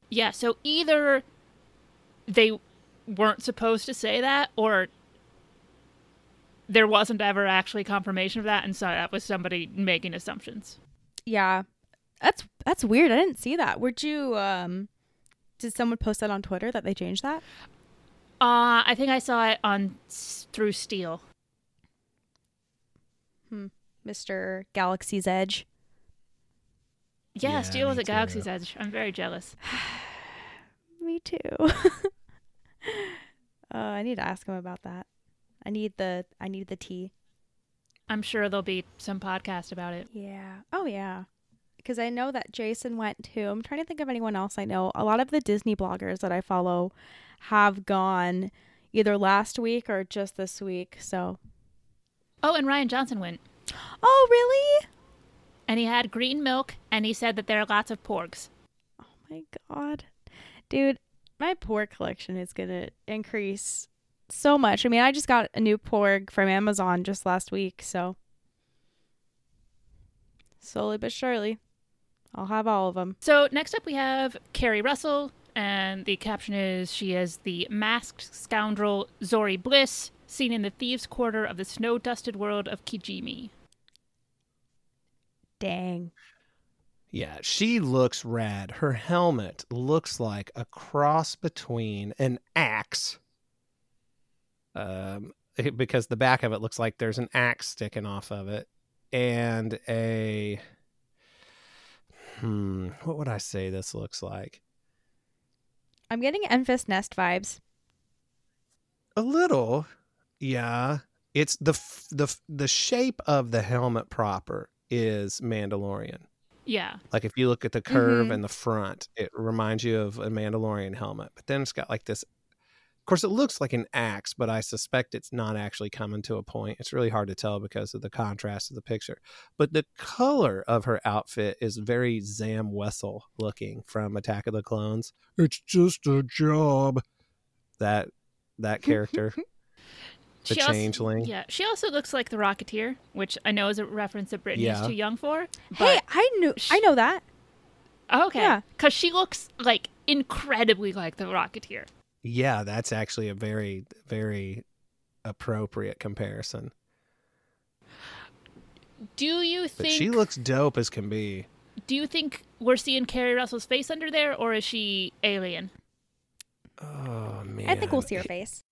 Yeah, so either they weren't supposed to say that or there wasn't ever actually confirmation of that and so that was somebody making assumptions.
Yeah, that's that's weird. I didn't see that. Would you? Um, did someone post that on Twitter that they changed that?
Uh I think I saw it on through Steel. Hmm.
Mr. Galaxy's Edge.
Yeah,
Yeah,
Steel was
me
at Galaxy's. Edge. I'm very jealous.
Me too. uh, I need to ask him about that. I need the I need the tea.
I'm sure there'll be some podcast about it.
Yeah. Oh yeah. Because I know that Jason went too. I'm trying to think of anyone else I know. A lot of the Disney bloggers that I follow have gone either last week or just this week. So.
Oh, and Rian Johnson went.
Oh really?
And he had green milk and he said that there are lots of porgs.
Oh my god, dude, my porg collection is gonna increase so much. I mean, I just got a new porg from Amazon just last week, so slowly but surely, I'll have all of them.
So next up we have Keri Russell, and the caption is she is the masked scoundrel Zorii Bliss, seen in the thieves' quarter of the snow-dusted world of Kijimi.
Dang.
Yeah, she looks rad. Her helmet looks like a cross between an axe, um, because the back of it looks like there's an axe sticking off of it, and a hmm, what would I say this looks like?
I'm getting Enfys Nest vibes.
A little, yeah. It's the f- the f- the shape of the helmet proper is Mandalorian.
Yeah.
Like if you look at the curve
Mhm.
and the front, it reminds you of a Mandalorian helmet. But then it's got like this. Of course, it looks like an axe, but I suspect it's not actually coming to a point. It's really hard to tell because of the contrast of the picture. But the color of her outfit is very Zam Wesell looking from Attack of the Clones. It's just a job. That that character, the
She also-
changeling.
Yeah. She also looks like the Rocketeer, which I know is a reference that Brittani
Yeah.
is too young for.
Hey,
But
I knew I know that.
Oh, okay.
yeah.
Because she looks like incredibly like the Rocketeer.
Yeah, that's actually a very very appropriate comparison.
Do you
But
think
she looks dope as can be.
do you think we're seeing Keri Russell's face under there or is she alien?
Oh man.
I think we'll see her face.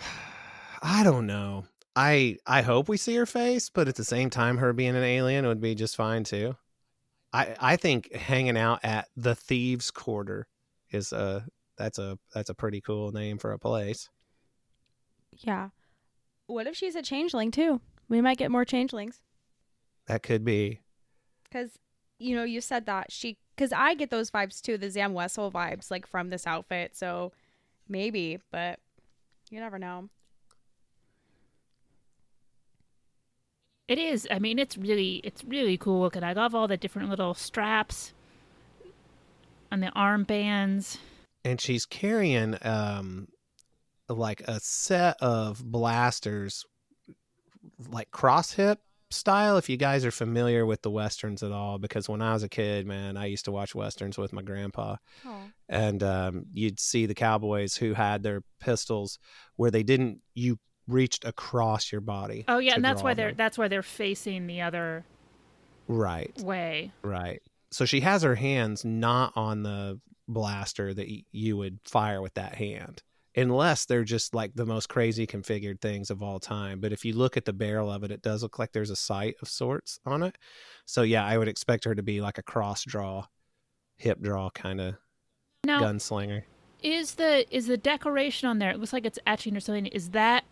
I don't know. I I hope we see her face, but at the same time her being an alien would be just fine too. I I think hanging out at the Thieves Quarter is a that's a that's a pretty cool name for a place.
Yeah. What if she's a changeling too? We might get more changelings.
That could be.
Because, you know, you said that she, because I get those vibes too, the Zam Wesell vibes, like from this outfit. So maybe, but you never know.
It is. I mean, it's really it's really cool looking. I love all the different little straps and the armbands.
and she's carrying um like a set of blasters like cross hip style if you guys are familiar with the westerns at all because when i was a kid man i used to watch westerns with my grandpa
Oh.
and um, you'd see the cowboys who had their pistols where they didn't you reached across your body
Oh yeah, and that's
draw
why they're that's why they're facing the other
right
way.
Right. So she has her hands not on the blaster that y- you would fire with that hand, unless they're just like the most crazy configured things of all time. But if you look at the barrel of it, it does look like there's a sight of sorts on it. So yeah, I would expect her to be like a cross draw, hip draw kind of gunslinger.
is the is the decoration on there? It looks like it's etching or something. Is that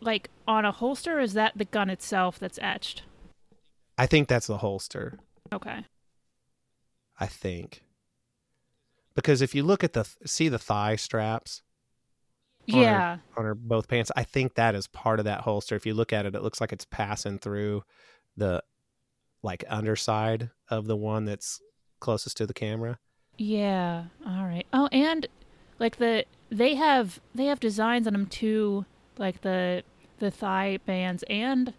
like on a holster? or Is that the gun itself that's etched?
I think that's the holster.
Okay.
I think. because if you look at the see the thigh straps on her-
Yeah.
on her both pants, I think that is part of that holster. If you look at it, it looks like it's passing through the like underside of the one that's closest to the camera.
Yeah. All right. Oh, and like the they have they have designs on them too, like the the thigh bands and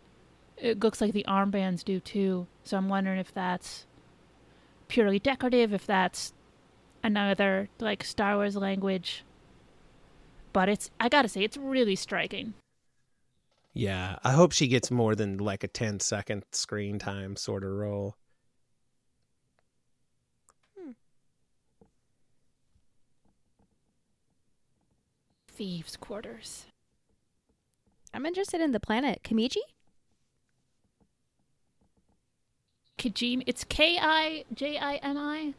it looks like the armbands do too. So I'm wondering if that's purely decorative, if that's another like Star Wars language. But it's I gotta say it's really striking.
Yeah, I hope she gets more than like a 10 second screen time sort of role. Hmm.
Thieves' quarters.
I'm interested in the planet Kamiji.
Kijimi. It's K I J I M I.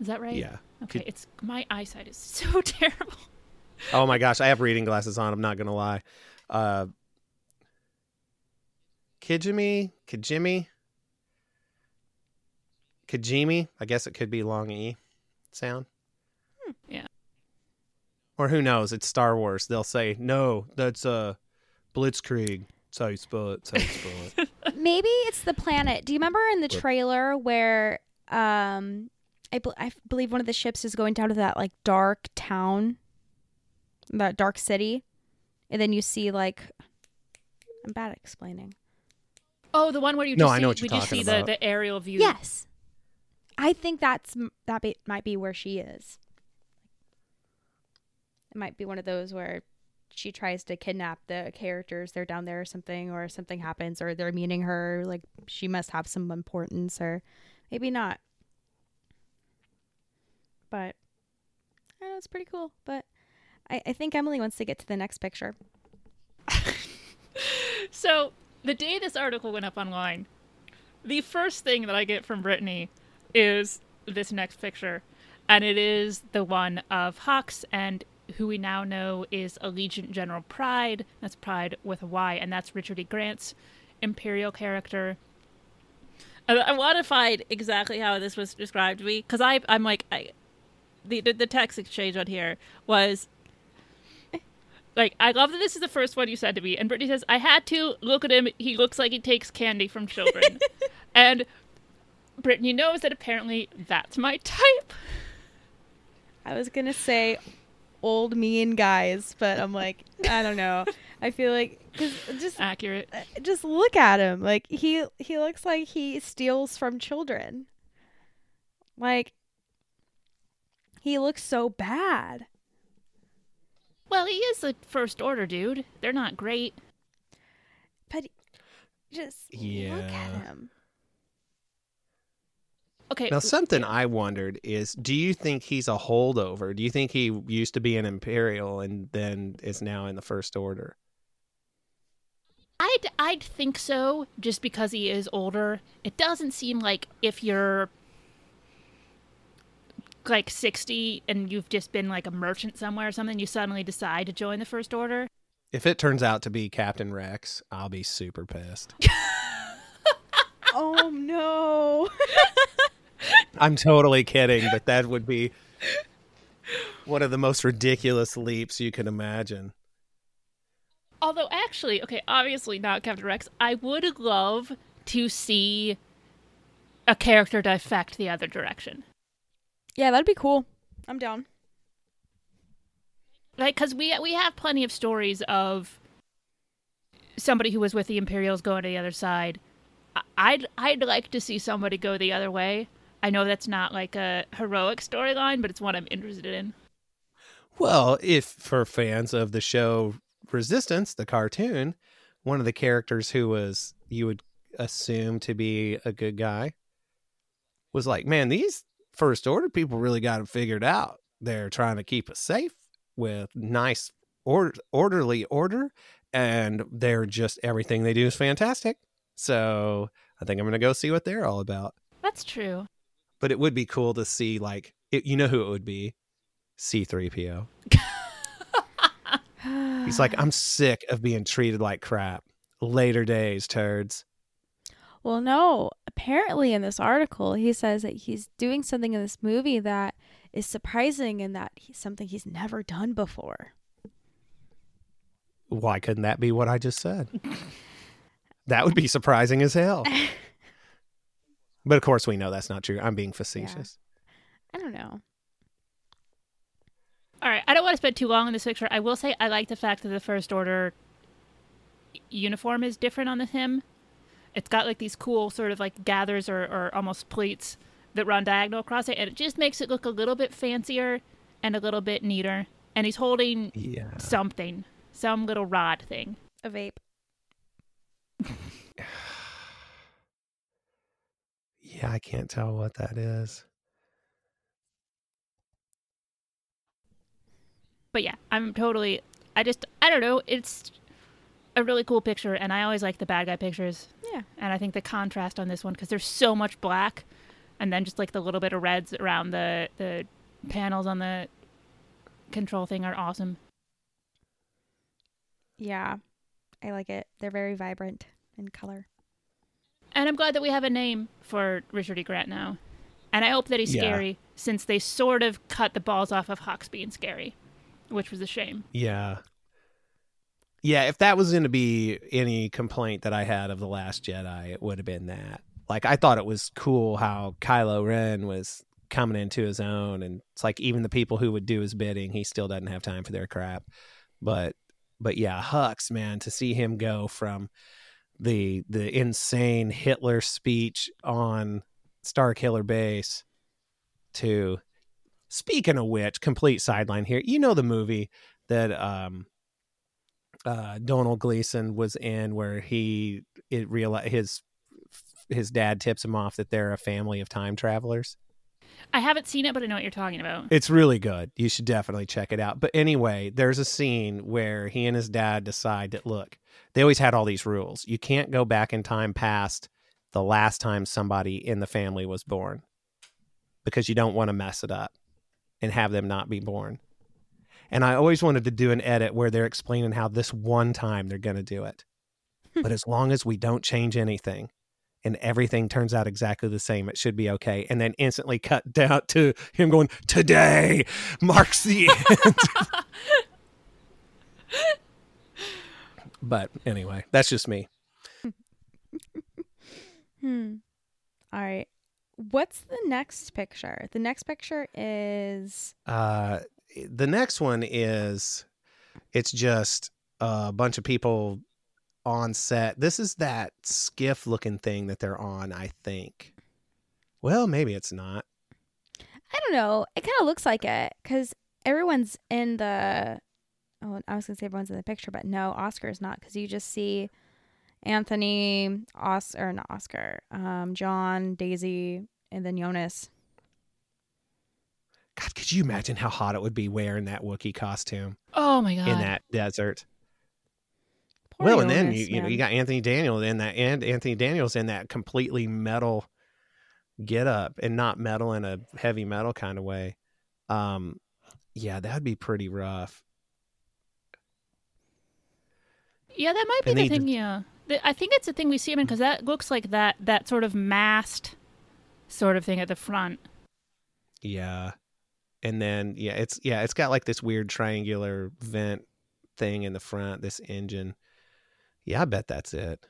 Is that right?
Yeah.
Okay.
Ki-
It's my eyesight is so terrible.
Oh my gosh, I have reading glasses on. I'm not gonna lie. Uh, Kijimi, Kijimi, Kijimi. I guess it could be long e sound.
Yeah.
Or who knows? It's Star Wars. They'll say no. That's uh, Blitzkrieg. That's how you spell it. That's how you spell it.
Maybe it's the planet. Do you remember in the trailer where um I, bel I believe one of the ships is going down to that like dark town, that dark city, and then you see like I'm bad at explaining.
Oh, the one where you
No,
just
I
see,
know what
we
you're
just see
about.
the, the aerial view.
Yes, I think that's that be, might be where she is. It might be one of those where she tries to kidnap the characters. They're down there or something, or something happens, or they're meeting her. Like she must have some importance, or maybe not. But I know, it's pretty cool. But I, I think Emily wants to get to the next picture.
So the day this article went up online, the first thing that I get from Brittani is this next picture, and it is the one of Hux and who we now know is Allegiant General Pryde. That's Pride with a Y, and that's Richard E. Grant's Imperial character. I, I want to find exactly how this was described to me because I I'm like I, the, the the text exchange on here was like, I love that this is the first one you said to me. And Brittani says, I had to look at him. He looks like he takes candy from children. and Brittani knows that apparently that's my type.
I was gonna say old mean guys, but I'm like, I don't know. I feel like cause just
Accurate.
uh, just look at him. Like he he looks like he steals from children. Like he looks so bad.
Well, he is a first order dude. They're not great.
But just look at him.
Okay.
Now, something I wondered is do you think he's a holdover? Do you think he used to be an Imperial and then is now in the First Order?
I'd I'd think so, just because he is older. It doesn't seem like if you're like sixty and you've just been like a merchant somewhere or something, you suddenly decide to join the first order.
If it turns out to be Captain Rex, I'll be super pissed.
oh no.
I'm totally kidding, but that would be one of the most ridiculous leaps you can imagine.
Although actually, okay, obviously not Captain Rex. I would love to see a character defect the other direction.
yeah, that'd be cool. I'm down.
Like cuz we we have plenty of stories of somebody who was with the Imperials going to the other side. I- I'd I'd like to see somebody go the other way. I know that's not like a heroic storyline, but it's one I'm interested in.
Well, if for fans of the show Resistance, the cartoon, one of the characters who was you would assume to be a good guy was like, man, these first order people really got it figured out. They're trying to keep us safe with nice order, orderly order, and they're just everything they do is fantastic. So I think I'm gonna go see what they're all about.
That's true.
But it would be cool to see like it, you know who it would be, C3PO. He's like, I'm sick of being treated like crap. Later days, turds.
Well, no. Apparently, in this article, he says that he's doing something in this movie that is surprising and that he's something he's never done before.
Why couldn't that be what I just said? that would be surprising as hell. But of course, we know that's not true. I'm being facetious.
I don't know.
All right, I don't want to spend too long on this picture. I will say I like the fact that the First Order uniform is different on the him. It's got like these cool sort of like gathers or, or almost pleats that run diagonal across it, and it just makes it look a little bit fancier and a little bit neater. And he's holding
Yeah.
something, some little rod thing.
A vape.
Yeah, I can't tell what that is.
But yeah, I'm totally. I just I don't know. It's a really cool picture, and I always like the bad guy pictures.
Yeah.
And I think the contrast on this one because there's so much black, and then just like the little bit of reds around the the panels on the control thing are awesome.
Yeah. I like it. They're very vibrant in color.
And I'm glad that we have a name for Richard E. Grant now. And I hope that he's
Yeah.
scary since they sort of cut the balls off of Hux being scary, which was a shame.
Yeah. Yeah, if that was going to be any complaint that I had of The Last Jedi, it would have been that. Like, I thought it was cool how Kylo Ren was coming into his own, and it's like even the people who would do his bidding, he still doesn't have time for their crap. But, but yeah, Hux, man, to see him go from the the insane Hitler speech on Starkiller Base to speaking of which, complete sideline here. You know the movie that um uh Domhnall Gleeson was in where he it real his his dad tips him off that they're a family of time travelers.
I haven't seen it, but I know what you're talking about.
It's really good. You should definitely check it out. But anyway, there's a scene where he and his dad decide that look, they always had all these rules. You can't go back in time past the last time somebody in the family was born because you don't want to mess it up and have them not be born. And I always wanted to do an edit where they're explaining how this one time they're going to do it. Hmm. but as long as we don't change anything and everything turns out exactly the same, it should be okay. And then instantly cut down to him going, Today marks the end. but anyway, that's just me.
Hmm. All right. What's the next picture? The next picture is
Uh, the next one is it's just a bunch of people on set. This is that skiff looking thing that they're on, I think. Well, maybe it's not.
I don't know. It kind of looks like it because everyone's in the. Oh, I was gonna say everyone's in the picture, but no, Oscar is not because you just see Anthony, Os or not Oscar, um, John, Daisy, and then Joonas.
God, could you imagine how hot it would be wearing that Wookiee costume
Oh my god.
in that desert?
Poor
well, and then
Joonas,
you you know you got Anthony Daniels in that, and Anthony Daniels in that completely metal get up, and not metal in a heavy metal kind of way. Um, yeah, that'd be pretty rough.
Yeah, that might be
And
the thing. Yeah, I think it's the thing we see him in because that looks like that that sort of mast sort of thing at the front.
Yeah. And then yeah, it's yeah, it's got like this weird triangular vent thing in the front, this engine. Yeah, I bet that's it.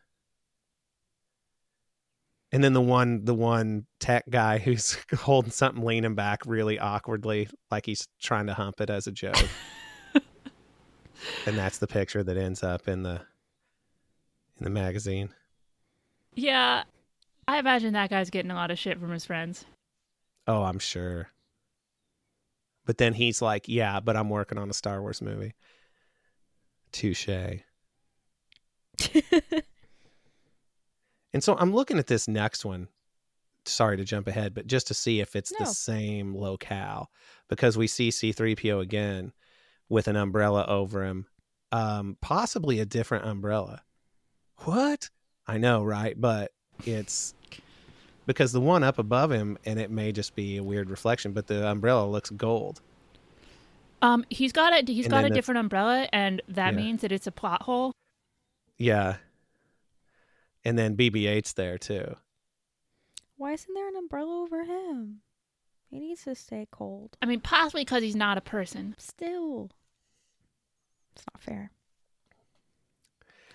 And then the one the one tech guy who's holding something leaning back really awkwardly, like he's trying to hump it as a joke. and that's the picture that ends up in the in the magazine.
Yeah, I imagine that guy's getting a lot of shit from his friends.
Oh, I'm sure. But then he's like, "Yeah, but I'm working on a Star Wars movie." Touche. And so I'm looking at this next one. Sorry to jump ahead, but just to see if it's
No.
the same locale because we see C3PO again with an umbrella over him. Um, possibly a different umbrella. What? I know, right? But it's because the one up above him, and it may just be a weird reflection, but the umbrella looks gold.
Um, he's got a he's
And
got a different umbrella, and that
Yeah.
means that it's a plot hole.
Yeah. And then BB-8's there too.
Why isn't there an umbrella over him? He needs to stay cold.
I mean, possibly because he's not a person.
Still. It's not fair.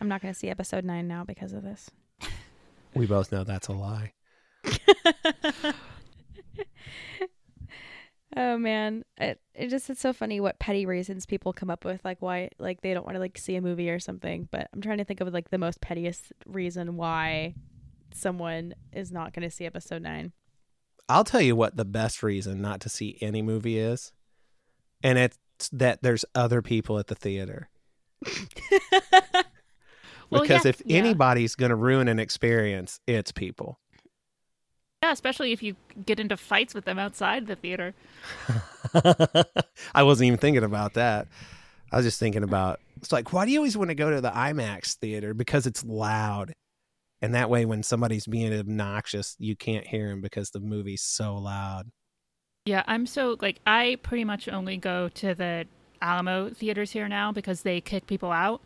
I'm not going to see episode 9 now because of this.
We both know that's a lie.
oh man, it it just it's so funny what petty reasons people come up with like why like they don't want to like see a movie or something, but I'm trying to think of like the most pettiest reason why someone is not going to see episode 9.
I'll tell you what the best reason not to see any movie is, and it's that there's other people at the theater.
Well,
because
yeah,
if
yeah.
anybody's going to ruin an experience, it's people.
Yeah, especially if you get into fights with them outside the theater.
I wasn't even thinking about that. I was just thinking about it's like, why do you always want to go to the IMAX theater? Because it's loud. And that way, when somebody's being obnoxious, you can't hear them because the movie's so loud.
Yeah, I'm so like I pretty much only go to the Alamo theaters here now because they kick people out,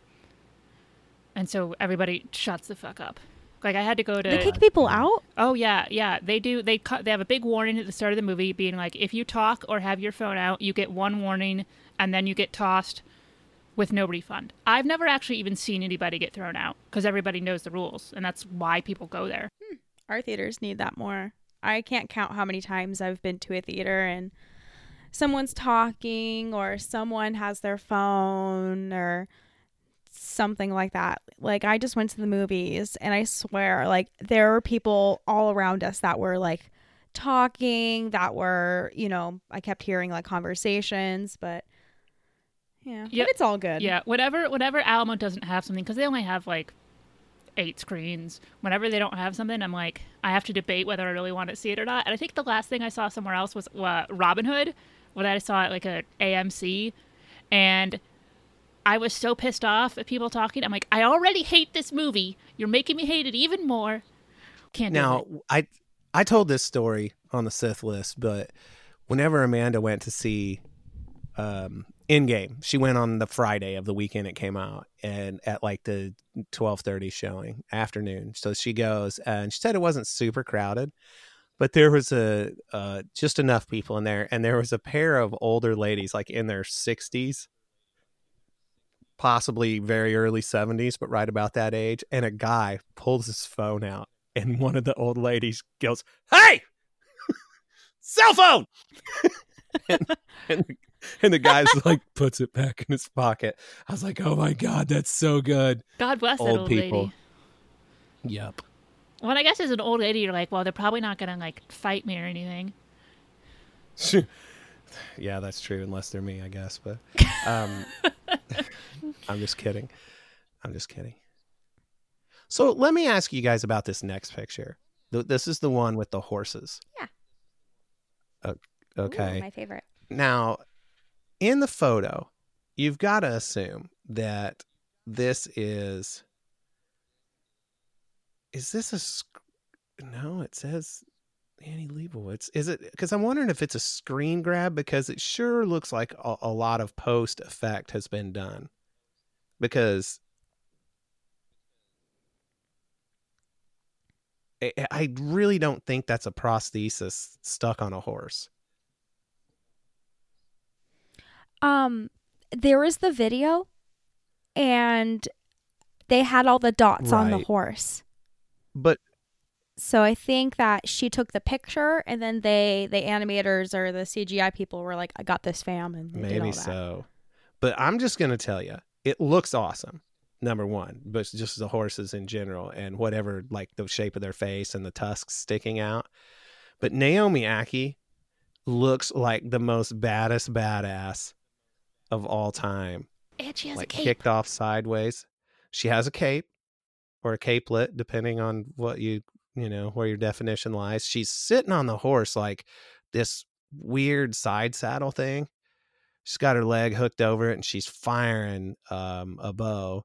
and so everybody shuts the fuck up. Like I had to go to.
They kick people out?
Oh yeah, yeah. They do. They cut. They have a big warning at the start of the movie, being like, if you talk or have your phone out, you get one warning, and then you get tossed with no refund. I've never actually even seen anybody get thrown out because everybody knows the rules, and that's why people go there. Hmm.
Our theaters need that more. I can't count how many times I've been to a theater and someone's talking or someone has their phone or something like that. Like I just went to the movies and I swear like there were people all around us that were like talking, that were, you know, I kept hearing like conversations, but yeah,
Yep.
but it's all good.
Yeah, whatever. Whatever Alamo doesn't have something because they only have like eight screens. Whenever they don't have something, I'm like, I have to debate whether I really want to see it or not. And I think the last thing I saw somewhere else was uh, Robin Hood, when I saw it like a AMC, and I was so pissed off at people talking. I'm like, I already hate this movie. You're making me hate it even more. Can't do
Now. I I told this story on the Sith list, but whenever Amanda went to see um Endgame, she went on the Friday of the weekend it came out and at like the 12:30 showing afternoon. So she goes and she said it wasn't super crowded, but there was a uh just enough people in there and there was a pair of older ladies like in their 60s possibly very early 70s but right about that age and a guy pulls his phone out and one of the old ladies goes, "Hey, cell phone!" and, and, and the guy's like puts it back in his pocket. I was like, "Oh my god, that's so good."
God bless that
old
old
people.
lady.
Yep.
Well, I guess as an old lady, you're like, well, they're probably not gonna like fight me or anything.
yeah, that's true. Unless they're me, I guess. But um, I'm just kidding. I'm just kidding. So let me ask you guys about this next picture. This is the one with the horses.
Yeah.
O-
Ooh,
okay.
my favorite.
Now, in the photo, you've got to assume that this is. Is this a? No, it says Annie Leibovitz. Is it? Because I'm wondering if it's a screen grab because it sure looks like a, a lot of post effect has been done. Because I really don't think that's a prosthesis stuck on a horse.
Um, there was the video, and they had all the dots on the horse.
But
So I think that she took the picture, and then they, the animators or the CGI people, were like, "I got this, fam," and they did all
Maybe
that.
so. But I'm just going to tell you, it looks awesome. Number one, but just the horses in general and whatever, like the shape of their face and the tusks sticking out. But Naomi Ackie looks like the most baddest badass of all time.
And she has
like
a cape.
kicked off sideways. She has a cape or a capelet, depending on what you, you know, where your definition lies. She's sitting on the horse like this weird side saddle thing. She's got her leg hooked over it and she's firing um, a bow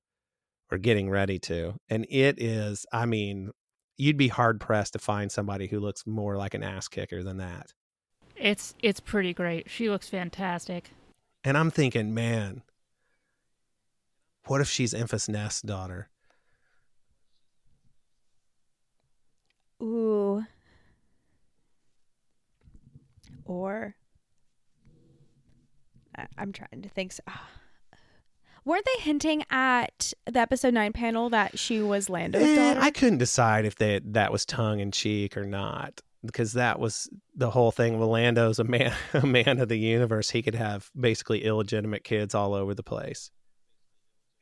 or getting ready to. And it is, I mean, you'd be hard pressed to find somebody who looks more like an ass kicker than that.
It's it's pretty great. She looks fantastic.
And I'm thinking, man, what if she's Enfys Nest's daughter?
Ooh. or I- I'm trying to think. So. Weren't they hinting at the episode nine panel that she was Lando's
Eh,
daughter?
I couldn't decide if they, that was tongue in cheek or not because that was the whole thing. Well, Lando's a man, a man of the universe. He could have basically illegitimate kids all over the place.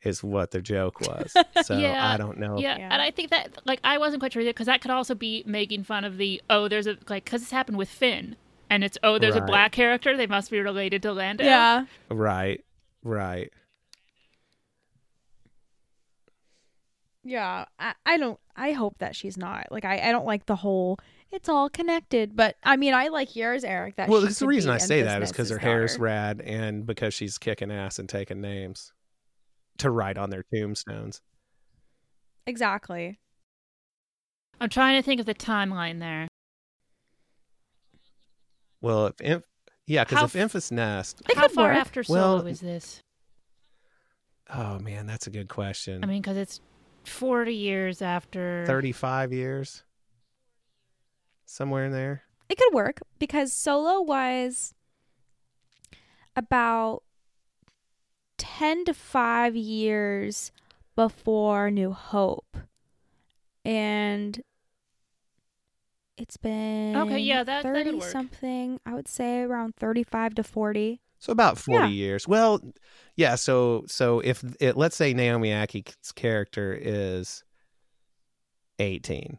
Is what their joke was. So
Yeah,
I don't know.
Yeah,
Yeah.
and I think that like I wasn't quite sure because that could also be making fun of the oh there's a like because this happened with Finn and it's oh there's a black character they must be related to Lando.
yeah.
Right. Right.
Yeah, I, I don't. I hope that she's not. Like, I, I don't like the whole. It's all connected, but I mean, I like yours, Eric. That
Well,
she
that's the reason
be
I say that is because her
Nest's
hair is rad and because she's kicking ass and taking names to write on their tombstones.
Exactly.
I'm trying to think of the timeline there.
Well, if Inf- yeah, because
How
if
f-
Enfys Nest,
How far
work.
after Solo
Well-
is this?
oh man, that's a good question.
I mean, because it's 40 years after.
35 years, somewhere in there.
It could work because Solo was about 10 to 5 years before New Hope. And it's been
Okay, yeah, that- that
30
work.
something. I would say around 35 to 40.
So about 40
Yeah.
years. Well, yeah, so so if it, let's say Naomi Ackie's character is 18.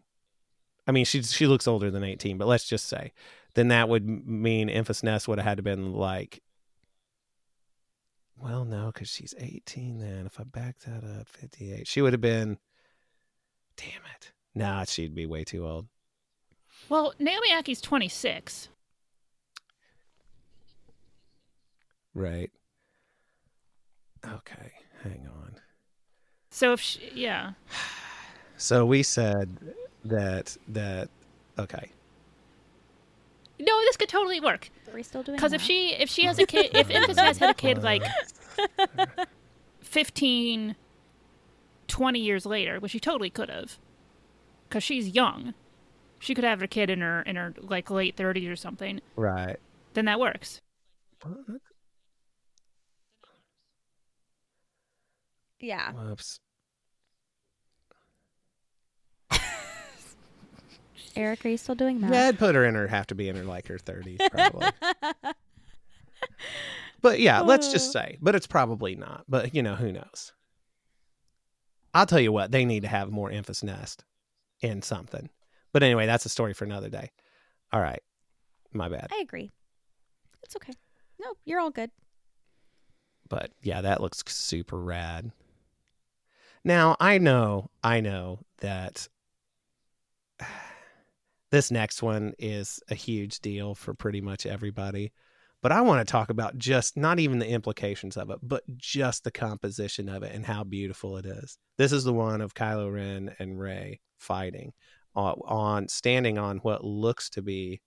I mean, she she looks older than 18, but let's just say then that would mean Enfys Nest would have had to been like well, no, cuz she's 18 then. If I back that up, 58. She would have been Damn it. Nah, she'd be way too old.
Well, Naomi Ackie's 26.
Right. Okay, hang on.
So if she, yeah.
So we said that that okay.
No, this could totally work.
Are we still doing
Because if she if she has a kid, if Enfys Nest had a kid like 15, 20 years later, which she totally could have, because she's young, she could have her kid in her in her like late 30s or something.
Right.
Then that works.
Oh, yeah.
Whoops.
Eric, are you still doing that?
Yeah, I'd put her in her have to be in her like her thirties probably. but yeah, let's just say. But it's probably not. But you know, who knows? I'll tell you what, they need to have more Enfys Nest in something. But anyway, that's a story for another day. All right. My bad.
I agree. It's okay. No, you're all good.
But yeah, that looks super rad. Now, I know, I know that this next one is a huge deal for pretty much everybody. But I want to talk about just not even the implications of it, but just the composition of it and how beautiful it is. This is the one of Kylo Ren and Rey fighting on, on standing on what looks to be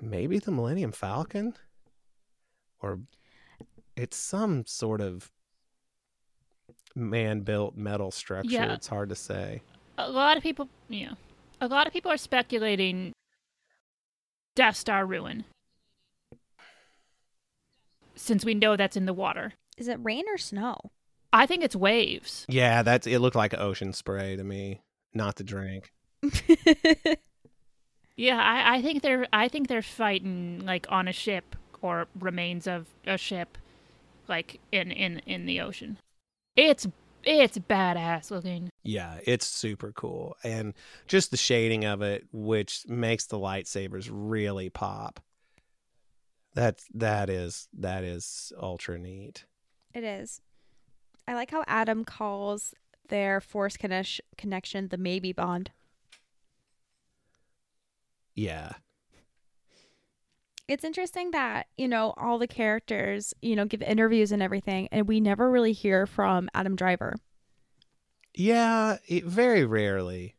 maybe the Millennium Falcon or it's some sort of man built metal structure.
Yeah.
It's hard to say.
A lot of people, yeah, a lot of people are speculating Death Star ruin, since we know that's in the water.
Is it rain or snow?
I think it's waves.
Yeah, that's it looked like ocean spray to me, not the drink.
Yeah, I, I think they're I think they're fighting like on a ship or remains of a ship, like in in in the ocean. It's it's badass looking.
Yeah, it's super cool. And just the shading of it, which makes the lightsabers really pop. That's that is that is ultra neat.
It is. I like how Adam calls their force connection connection the maybe bond.
Yeah.
It's interesting that, you know, all the characters, you know, give interviews and everything, and we never really hear from Adam Driver.
Yeah, it, very rarely.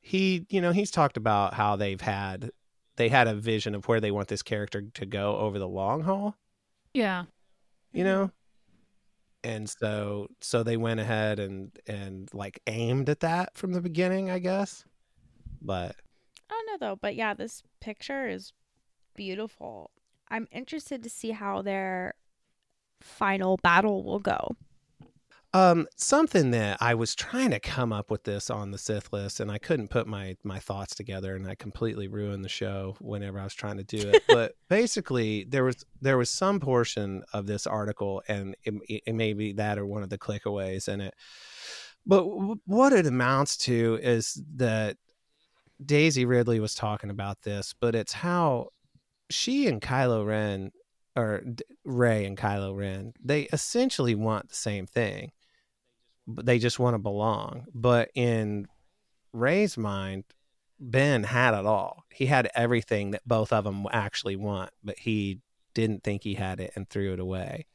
He, you know, he's talked about how they've had they had a vision of where they want this character to go over the long haul,
Yeah,
you know? And so so they went ahead and and like aimed at that from the beginning, I guess. But
Oh know though, but yeah, this picture is beautiful. I'm interested to see how their final battle will go.
Um, something that I was trying to come up with this on the Sith list, and I couldn't put my my thoughts together, and I completely ruined the show whenever I was trying to do it. but basically, there was there was some portion of this article, and it, it may be that or one of the clickaways in it. But w- what it amounts to is that Daisy Ridley was talking about this, but it's how she and Kylo Ren or Rey and Kylo Ren, they essentially want the same thing they just want to belong. But in Rey's mind, Ben had it all. He had everything that both of them actually want, but he didn't think he had it and threw it away.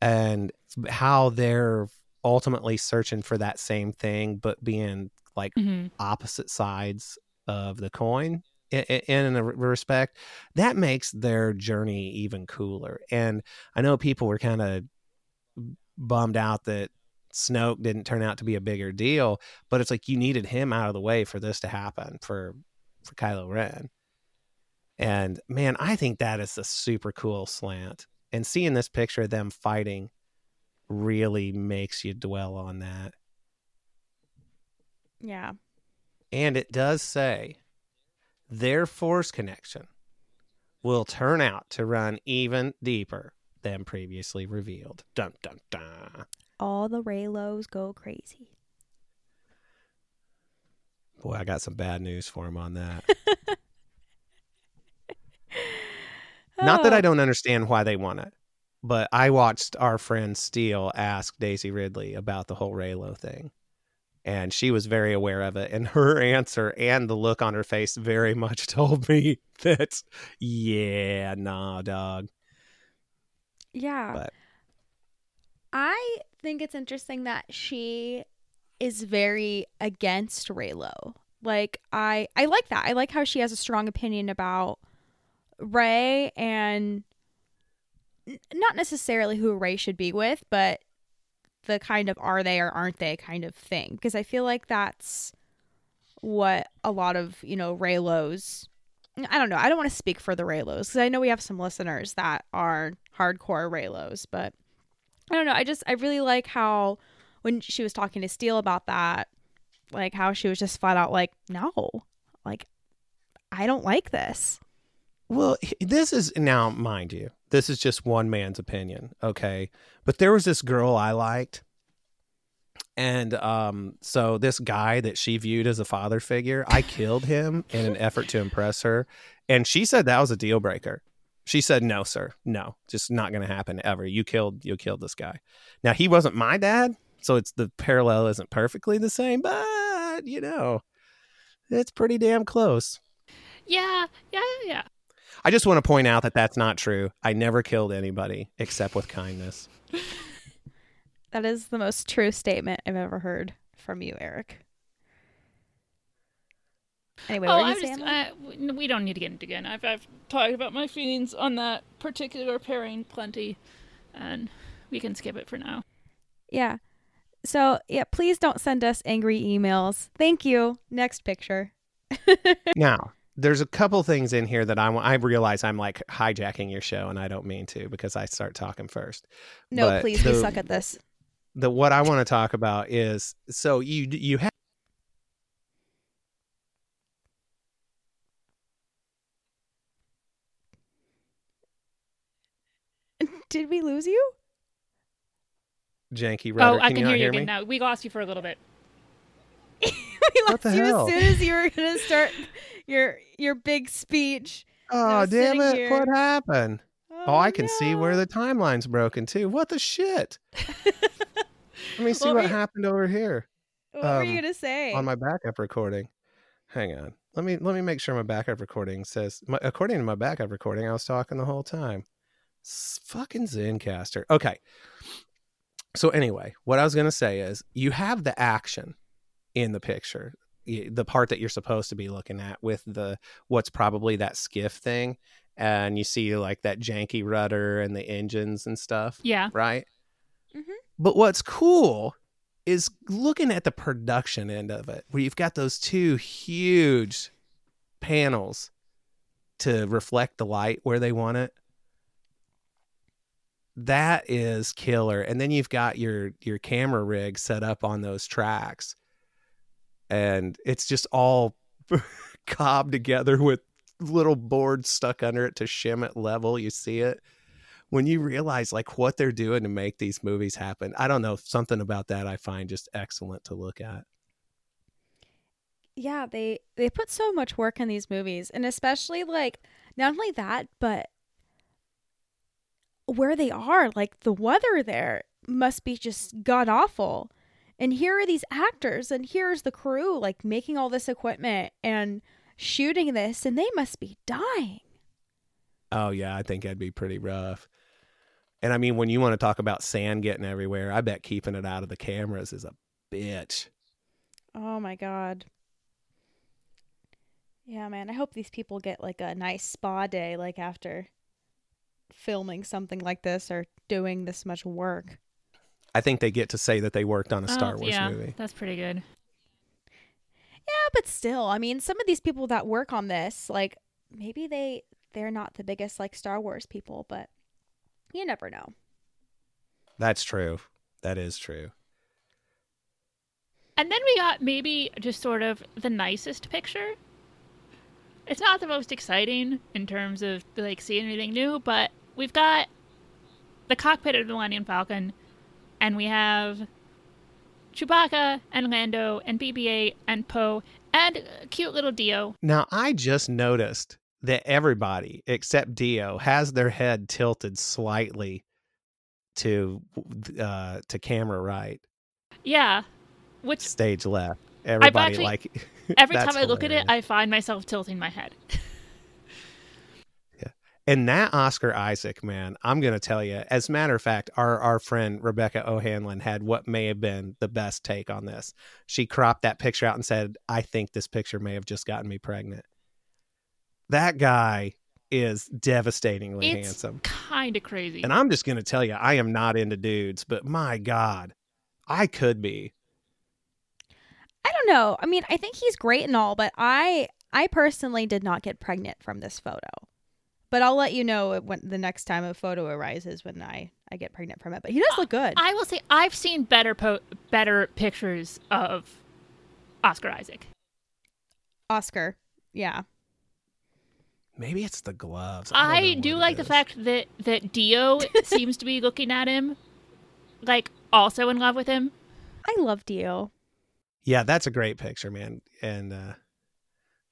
And how they're ultimately searching for that same thing, but being like mm-hmm. opposite sides of the coin in, in a respect, that makes their journey even cooler. And I know people were kind of bummed out that Snoke didn't turn out to be a bigger deal, but it's like you needed him out of the way for this to happen for for Kylo Ren. And man, I think that is a super cool slant. And seeing this picture of them fighting really makes you dwell on that.
Yeah.
And it does say their force connection will turn out to run even deeper than previously revealed. Dun dun dun
all the Reylos go crazy.
Boy, I got some bad news for him on that. Not that I oh. don't understand why they want it, but I watched our friend Steele ask Daisy Ridley about the whole Reylo thing. And she was very aware of it. And her answer and the look on her face very much told me that, yeah, nah, dog.
Yeah. But I think it's interesting that she is very against Reylo. Like I I like that. I like how she has a strong opinion about Rey and n- not necessarily who Rey should be with, but the kind of are they or aren't they kind of thing because I feel like that's what a lot of, you know, Reylos. I don't know. I don't want to speak for the Reylos because I know we have some listeners that are hardcore Reylos, but I don't know. I just I really like how when she was talking to Steele about that, like how she was just flat out like, no, like I don't like this.
Well, this is now, mind you, this is just one man's opinion, okay? But there was this girl I liked, and um, so this guy that she viewed as a father figure, I killed him in an effort to impress her, and she said that was a deal breaker. She said, "No, sir. No, just not to happen ever. You killed you killed this guy." Now, he wasn't my dad, so it's the parallel isn't perfectly the same, but you know, it's pretty damn close.
Yeah, yeah, yeah.
I just want to point out that that's not true. I never killed anybody except with kindness.
that is the most true statement I've ever heard from you, Eric. Anyway, oh, I'm just,
uh, we don't need to get into it again. I've, I've talked about my feelings on that particular pairing plenty, and we can skip it for now.
Yeah. So, yeah, please don't send us angry emails. Thank you. Next picture.
now, there's a couple things in here that I, I realize I'm like hijacking your show, and I don't mean to because I start talking first.
No, but please, the, we suck at this.
The what I want to talk about is so you you have
Did we lose you?
Janky rudder.
Oh, I
can,
can
you
hear
you
again now. We lost you for a little bit.
Lost you hell? as soon as you were gonna start your your big speech.
Oh damn it! Here. What happened? Oh, oh I can no. see where the timeline's broken too. What the shit? Let me see what, what happened over here.
What um, were you um, gonna say
on my backup recording? Hang on. Let me let me make sure my backup recording says. My, according to my backup recording, I was talking the whole time fucking Zencastr. Okay. So anyway, what I was going to say is you have the action in the picture, the part that you're supposed to be looking at with the what's probably that skiff thing and you see like that janky rudder and the engines and stuff.
Yeah.
Right? Mm-hmm. But what's cool is looking at the production end of it, where you've got those two huge panels to reflect the light where they want it. That is killer. And then you've got your your camera rig set up on those tracks. And it's just all cobbed together with little boards stuck under it to shim it level. You see it. When you realize like what they're doing to make these movies happen, I don't know, something about that I find just excellent to look at.
Yeah, they they put so much work in these movies, and especially like not only that, but where they are, like the weather there must be just god awful. And here are these actors, and here's the crew, like making all this equipment and shooting this, and they must be dying.
Oh yeah, I think that'd be pretty rough. And I mean, when you want to talk about sand getting everywhere, I bet keeping it out of the cameras is a bitch.
Oh my god. Yeah, man. I hope these people get like a nice spa day, like after filming something like this or doing this much work.
I think they get to say that they worked on a oh, Star
Oh,
Wars
yeah,
movie.
That's pretty good.
Yeah, but still, I mean, some of these people that work on this, like maybe they they're not the biggest like Star Wars people, but you never know.
That's true. That is true.
And then we got maybe just sort of the nicest picture. It's not the most exciting in terms of like seeing anything new, but we've got the cockpit of the Millennium Falcon, and we have Chewbacca and Lando and BB-8 and Poe and cute little D-O.
Now, I just noticed that everybody except D-O has their head tilted slightly to uh to camera right,
Yeah, which
stage left. Everybody
actually-
like
every time I look at it. I find myself tilting my head.
And that Oscar Isaac, man, I'm going to tell you. As a matter of fact, our our friend Rebecca O'Hanlon had what may have been the best take on this. She cropped that picture out and said, "I think this picture may have just gotten me pregnant." That guy is devastatingly
it's
handsome.
kind of crazy.
And I'm just going to tell you, I am not into dudes, but my god, I could be.
I don't know. I mean, I think he's great and all, but I I personally did not get pregnant from this photo. But I'll let you know when the next time a photo arises when I I get pregnant from it. But he does look good.
I will say I've seen better po- better pictures of Oscar Isaac.
Oscar. Yeah.
Maybe it's the gloves.
I,
don't
do
what it
like the fact that that D-O seems to be looking at him like also in love with him.
I love D-O.
Yeah, that's a great picture, man. And uh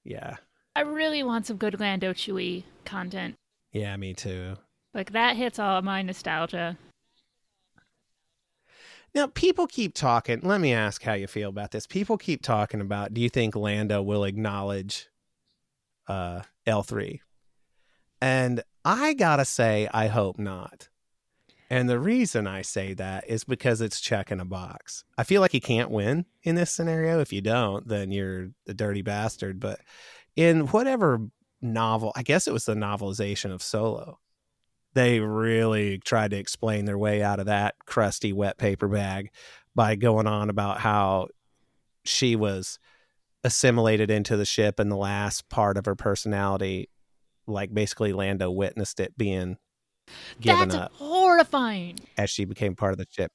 yeah.
I really want some good Lando Chewie content.
Yeah, me too.
Like that hits all my nostalgia.
Now, people keep talking. Let me ask how you feel about this. People keep talking about do you think Lando will acknowledge uh, L3? And I got to say, I hope not. And the reason I say that is because it's checking a box. I feel like you can't win in this scenario. If you don't, then you're a dirty bastard. But in whatever novel, I guess it was the novelization of Solo, they really tried to explain their way out of that crusty wet paper bag by going on about how she was assimilated into the ship and the last part of her personality like basically lando witnessed it being given
That's
up
horrifying.
as she became part of the ship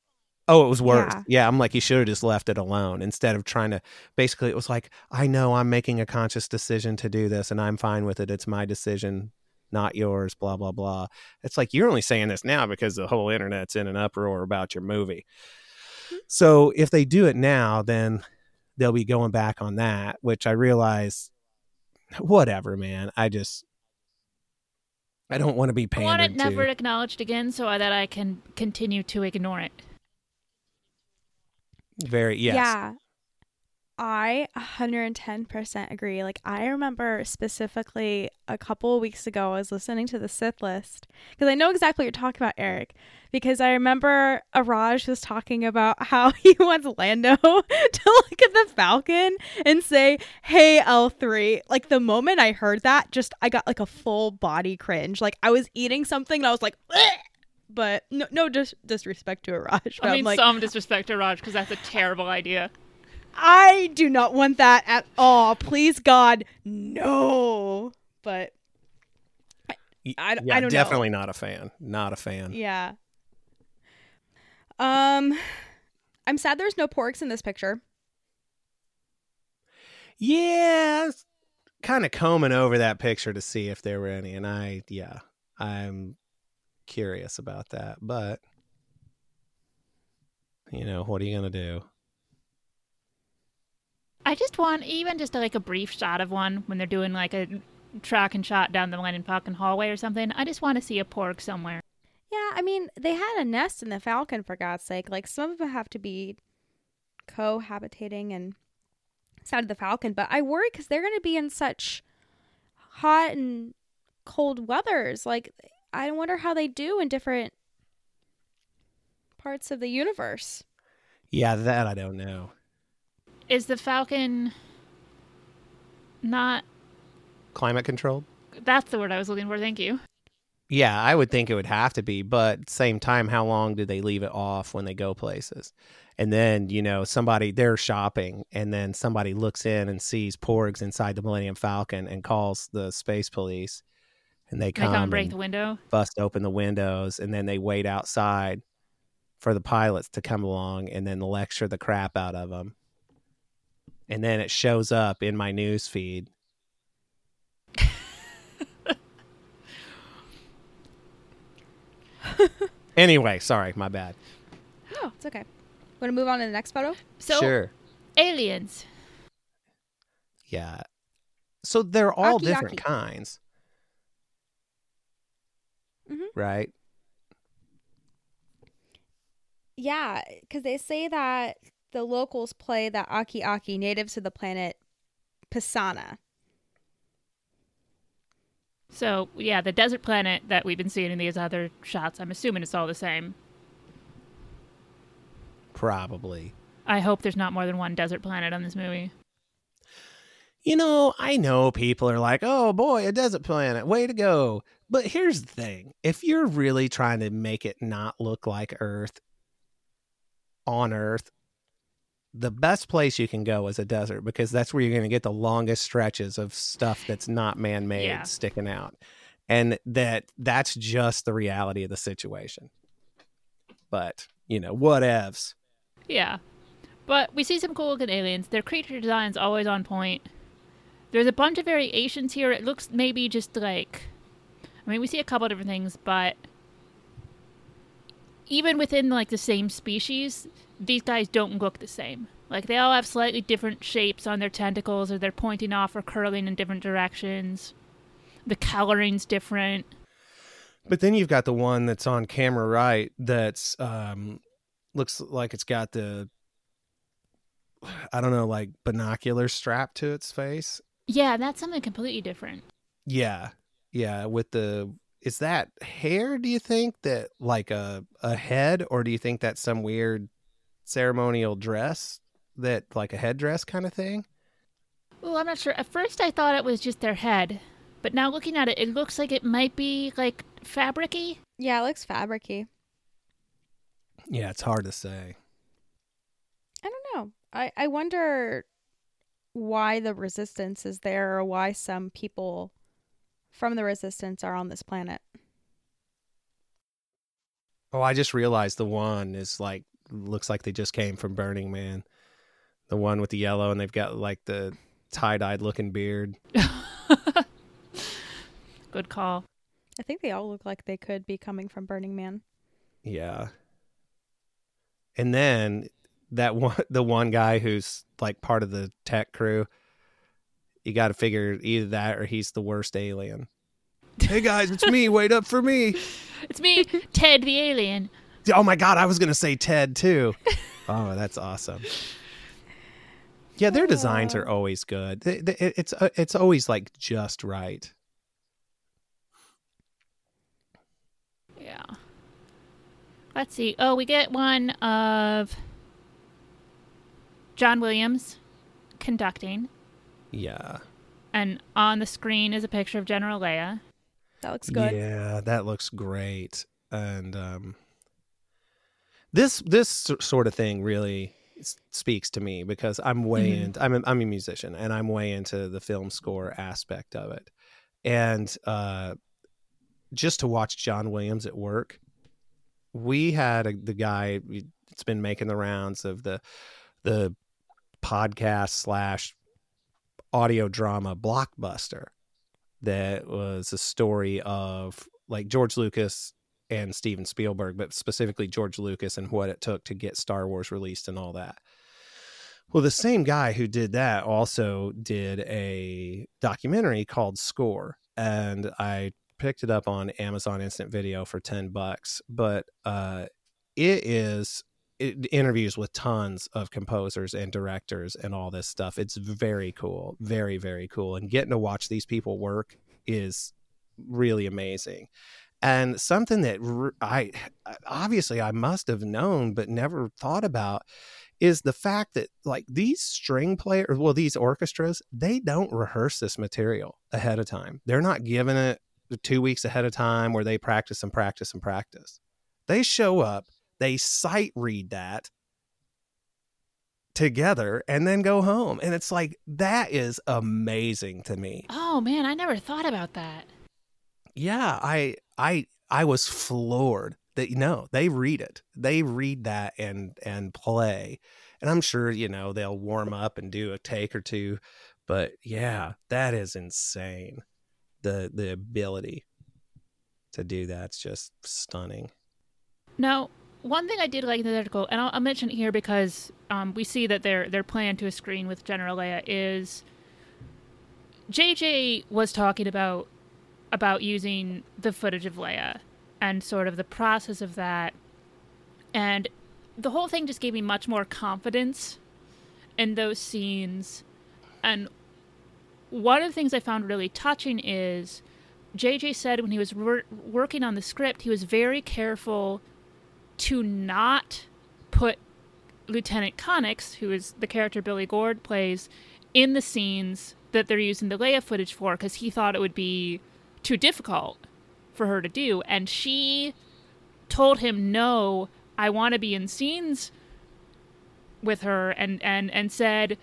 oh it was worse.
Yeah.
yeah, i'm like you should have just left it alone instead of trying to basically it was like i know i'm making a conscious decision to do this and i'm fine with it. It's my decision not yours blah blah blah. It's like you're only saying this now because the whole internet's in an uproar about your movie. Mm-hmm. So if they do it now then they'll be going back on that which i realize whatever man i just i don't want to be
I want it never
to
acknowledged again so that I can continue to ignore it.
Very yes
Yeah. I 110% agree. Like, I remember specifically a couple of weeks ago, I was listening to the Sith list because I know exactly what you're talking about, Eric. Because I remember Araj was talking about how he wants Lando to look at the Falcon and say, Hey, L3. Like, the moment I heard that, just I got like a full body cringe. Like, I was eating something and I was like, "Bleh!" But no, no dis- disrespect to Araj.
I mean,
like,
some disrespect to Raj because that's a terrible idea.
I do not want that at all. Please, God, no. But
Y-
I d-
yeah,
I don't know.
definitely not a fan. Not a fan.
yeah. Um, I'm sad there's no porgs in this picture.
Yeah, kind of combing over that picture to see if there were any, and I, yeah, I'm curious about that. But you know, what are you gonna do?
I just want even just like a brief shot of one when they're doing like a track and shot down the Millennium Falcon hallway or something. I just want to see a porg somewhere.
Yeah, I mean, they had a nest in the Falcon for God's sake. Like some of them have to be cohabitating and inside of the Falcon, but I worry because they're going to be in such hot and cold weathers. Like, I wonder how they do in different parts of the universe.
Yeah, that I don't know.
Is the Falcon not?
Climate controlled?
That's the word I was looking for. Thank you.
Yeah, I would think it would have to be, but same time, how long do they leave it off when they go places? And then, you know, somebody they're shopping and then somebody looks in and sees porgs inside the Millennium Falcon and calls the space police and they
They
come,
come and break
and
the window.
bust open the windows and then they wait outside for the pilots to come along and then lecture the crap out of them. And then it shows up in my news feed. anyway, sorry, my bad.
Oh, it's okay. Want to move on to the next photo?
So
sure.
aliens.
Yeah. So they're all
Aki
different kinds.
Mhm.
Right?
Yeah, because they say that the locals play the Aki Aki, natives to the planet Pasaana.
So yeah, the desert planet that we've been seeing in these other shots. I'm assuming it's all the same.
Probably.
I hope there's not more than one desert planet on this movie.
You know, I know people are like, oh boy, a desert planet, way to go. But here's the thing if you're really trying to make it not look like Earth on Earth, the best place you can go is a desert because that's where you're going to get the longest stretches of stuff that's not man made
Yeah.
sticking out. And that that's just the reality of the situation. But, you know, whatevs.
Yeah. But we see some cool looking aliens. Their creature design's always on point. There's a bunch of variations here. It looks maybe just like I mean, we see a couple different things, but even within like the same species, these guys don't look the same. Like they all have slightly different shapes on their tentacles or they're pointing off or curling in different directions. The coloring's different.
But then you've got the one that's on camera right that's um looks like it's got the I don't know, like binocular strapped to its face.
Yeah, that's something completely different.
Yeah. Yeah, with the is that hair, do you think that like a a head or do you think that's some weird ceremonial dress that like a headdress kind of thing?
Well, I'm not sure. At first, I thought it was just their head, but now looking at it, it looks like it might be like fabricy.
Yeah, it looks fabricy.
Yeah, it's hard to say.
I don't know. I, I wonder why the resistance is there or why some people from the resistance are on this planet.
Oh, I just realized the one is like looks like they just came from Burning Man. The one with the yellow and they've got like the tie-dyed looking beard.
Good call.
I think they all look like they could be coming from Burning Man.
Yeah. And then that one the one guy who's like part of the tech crew, you got to figure either that or he's the worst alien. hey guys, it's me. Wait up for me.
It's me, Ted the alien.
Oh my god, I was going to say Ted too. Oh, that's awesome. Yeah, their designs are always good. They- they- It's uh, it's always like just right.
Yeah. Let's see. Oh, we get one of John Williams conducting,
Yeah.
and on the screen is a picture of General Leia.
That looks good.
Yeah, that looks great. And um this this sort of thing really speaks to me because I'm way
Mhm.
into I'm a, I'm a musician and I'm way into the film score aspect of it, and uh, just to watch John Williams at work, we had a, the guy that's been making the rounds of the the podcast slash audio drama blockbuster that was a story of like George Lucas and Steven Spielberg, but specifically George Lucas and what it took to get Star Wars released and all that. Well, the same guy who did that also did a documentary called Score, and I picked it up on Amazon Instant Video for 10 bucks, but uh it is interviews with tons of composers and directors and all this stuff. It's very cool, very very cool, and getting to watch these people work is really amazing. And something that I obviously I must have known but never thought about is the fact that like these string players, well, these orchestras, they don't rehearse this material ahead of time. They're not given it two weeks ahead of time where they practice and practice and practice. They show up, they sight read that together and then go home. And it's like, that is amazing to me.
Oh man, I never thought about that.
Yeah, I, I, I was floored that, no, they read it. They read that and, and play. And I'm sure, you know, they'll warm up and do a take or two. But yeah, that is insane. The, the ability to do that's just stunning.
Now, one thing I did like in the article, and I'll, I'll mention it here because um, we see that their their plan to a screen with General Leia is JJ was talking about about using the footage of Leia and sort of the process of that, and the whole thing just gave me much more confidence in those scenes. And one of the things I found really touching is JJ said when he was wor- working on the script, he was very careful to not put Lieutenant Connix, who is the character Billie Lourd plays, in the scenes that they're using the Leia footage for because he thought it would be too difficult for her to do. And she told him, No, I want to be in scenes with her and, and, and said,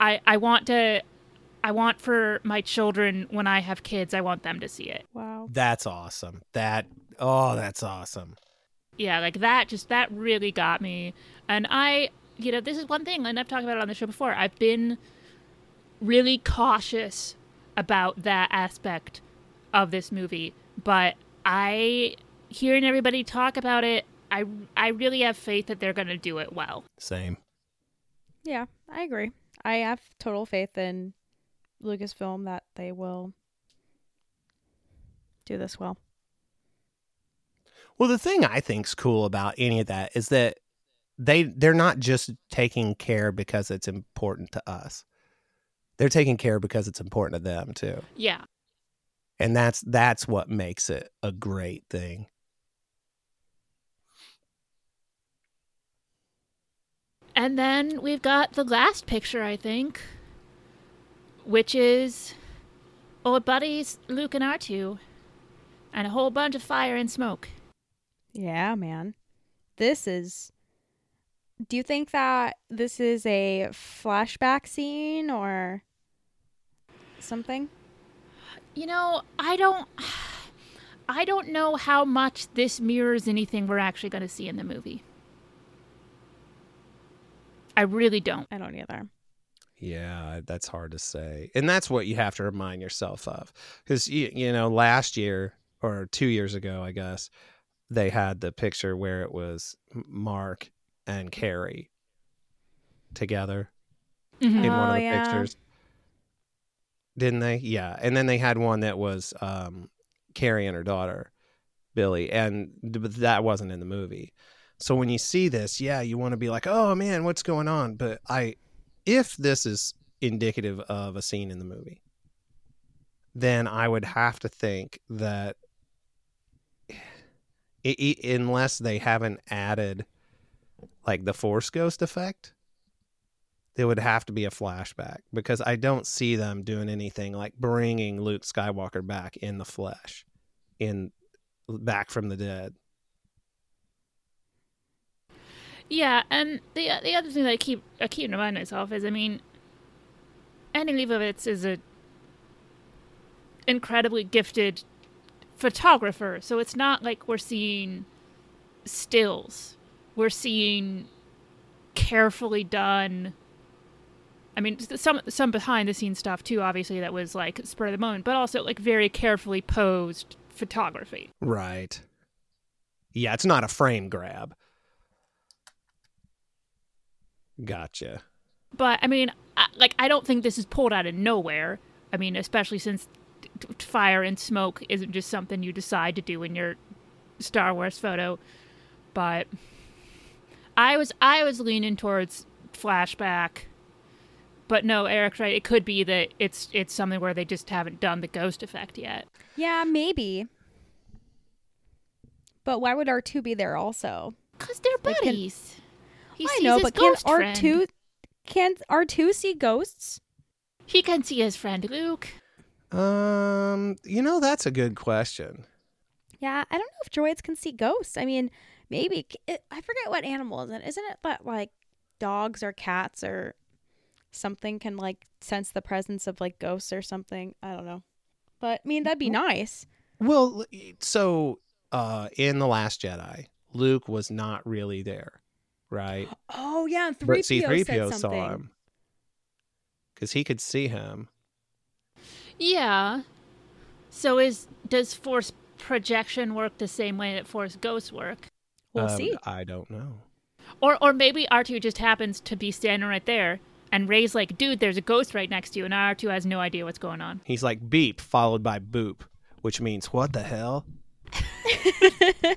I, I want to I want for my children when I have kids, I want them to see it.
Wow.
That's awesome. That, oh, that's awesome.
Yeah like that just that really got me and i you know this is one thing and i've talked about it on the show before i've been really cautious about that aspect of this movie but i hearing everybody talk about it i i really have faith that they're going to do it well
Same.
Yeah, I agree. I have total faith in Lucasfilm that they will do this well.
Well, the thing I think's cool about any of that is that they they're not just taking care because it's important to us. They're taking care because it's important to them too.
yeah
And that's that's what makes it a great thing.
And then we've got the last picture, I think, which is old buddies Luke and R2, and a whole bunch of fire and smoke.
Yeah, man. This is. Do you think that this is a flashback scene or something?
You know, I don't. I don't know how much this mirrors anything we're actually going to see in the movie. I really don't.
I don't either.
Yeah, that's hard to say. And that's what you have to remind yourself of. Cuz you, you know, last year or 2 years ago, I guess, they had the picture where it was Mark and Carrie together
Mhm.
in one
Oh,
of the
yeah.
pictures. Didn't they? Yeah. And then they had one that was um, Carrie and her daughter, Billie, and but that wasn't in the movie. So when you see this, yeah, you want to be like, "Oh man, what's going on?" But I if this is indicative of a scene in the movie, then I would have to think that i i unless they haven't added like the force ghost effect it would have to be a flashback because I don't see them doing anything like bringing Luke Skywalker back in the flesh, in back from the dead.
Yeah, and the the other thing that I keep I keep reminding myself is, I mean, Annie Leibovitz is a incredibly gifted photographer, so it's not like we're seeing stills. We're seeing carefully done. I mean, some some behind the scenes stuff too. Obviously, that was like spur of the moment, but also like very carefully posed photography.
Right. Yeah, it's not a frame grab. Gotcha.
But I mean, I, like I don't think this is pulled out of nowhere. I mean, especially since fire and smoke isn't just something you decide to do in your Star Wars photo. But I was I was leaning towards flashback. But no, Eric's right. It could be that it's it's something where they just haven't done the ghost effect yet.
Yeah, maybe. But why would R2 be there also?
Cause they're
Like, can-
buddies.
I know,
his
but can
friend.
R2 can R2 see ghosts?
He can see his friend Luke.
Um, you know that's a good question.
Yeah, I don't know if droids can see ghosts. I mean, maybe it, I forget what animal is it. Isn't it but like dogs or cats or something can like sense the presence of like ghosts or something? I don't know. But I mean, that'd be nice.
Well, so uh in the Last Jedi, Luke was not really there, right?
Oh yeah, and 3PO
C-3PO
said
saw him because he could see him.
Yeah. So is does force projection work the same way that force ghosts work?
We'll
Um,
see.
I don't know.
Or or maybe R2 just happens to be standing right there and Rey's like, "Dude, there's a ghost right next to you." And R2 has no idea what's going on.
He's like beep followed by boop, which means what the hell?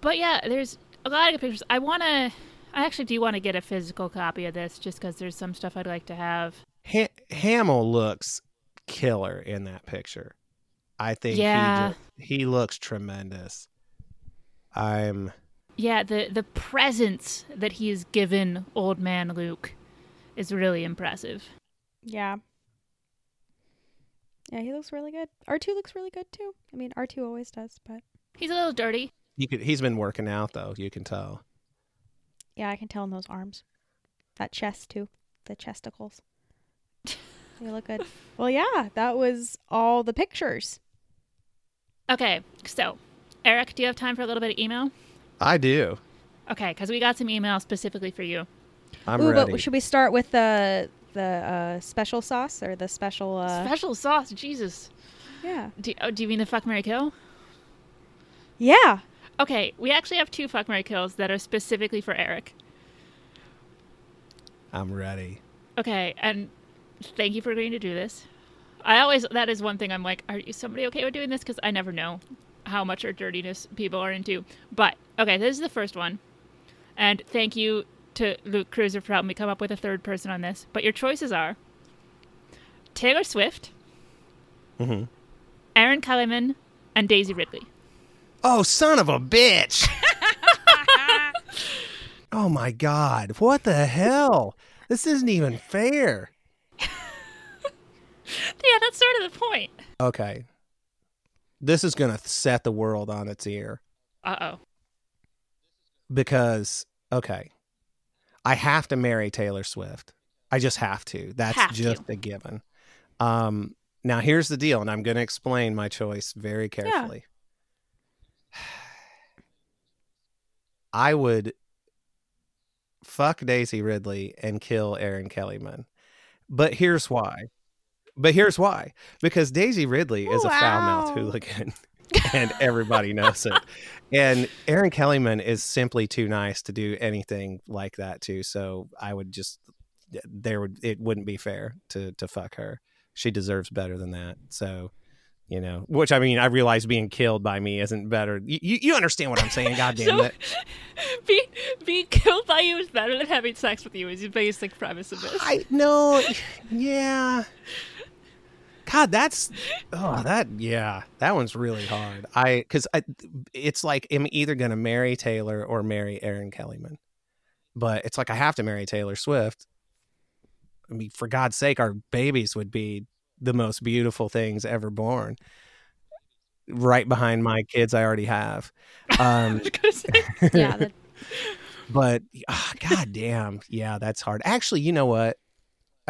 But yeah, there's a lot of good pictures. I want to I actually do want to get a physical copy of this just cuz there's some stuff I'd like to have.
Ha- Hamill looks killer in that picture. I think
Yeah.
he, ju- he looks tremendous. I'm
Yeah, the the presence that he has given old man Luke is really impressive.
Yeah. Yeah, he looks really good. R2 looks really good too. I mean, R2 always does, but
He's a little dirty.
you could he's been working out though, you can tell.
yeah, I can tell in those arms. That chest too. The chesticles. They look good. Well, yeah, that was all the pictures.
Okay, so Eric, do you have time for a little bit of email?
I do.
Okay, because we got some email specifically for you.
I'm
Ooh,
ready.
but should we start with the the uh, special sauce or the special? Uh,
Special sauce, Jesus.
yeah.
Do, oh, do you mean the fuck Mary kill?
Yeah.
Okay, we actually have two fuck Mary kills that are specifically for Eric.
I'm ready.
Okay, and thank you for agreeing to do this. I always that is one thing I'm like, are you somebody okay with doing this? Because I never know how much or dirtiness people are into. But okay, this is the first one, and thank you to Luke Cruiser for helping me come up with a third person on this. But your choices are Taylor Swift,
Mhm.
Erin Kellyman, and Daisy Ridley.
Oh, son of a bitch. oh my god. What the hell? This isn't even fair.
Yeah, that's sort of the point.
Okay. This is going to set the world on its ear
Uh oh.
because okay. I have to marry Taylor Swift. I just have to. That's
Have to.
just a given. Um now here's the deal and I'm going to explain my choice very carefully. I would fuck Daisy Ridley and kill Erin Kellyman. But here's why. But here's why. Because Daisy Ridley is a foul mouthed hooligan and everybody knows it. And Erin Kellyman is simply too nice to do anything like that too. So I would just there would it wouldn't be fair to to fuck her. She deserves better than that. So you know, which I mean, I realize being killed by me isn't better. You, you, you understand what I'm saying? God damn
So-
it!
Be, being killed by you is better than having sex with you. Is the basic premise of this.
I no, yeah. God, that's oh that yeah, that one's really hard. I because I it's like I'm either gonna marry Taylor or marry Erin Kellyman, but it's like I have to marry Taylor Swift. I mean, for God's sake, our babies would be the most beautiful things ever born. right behind my kids I already have.
I
Um,
was say.
Yeah, that,
but ah, god damn, yeah, that's hard. Actually, you know what?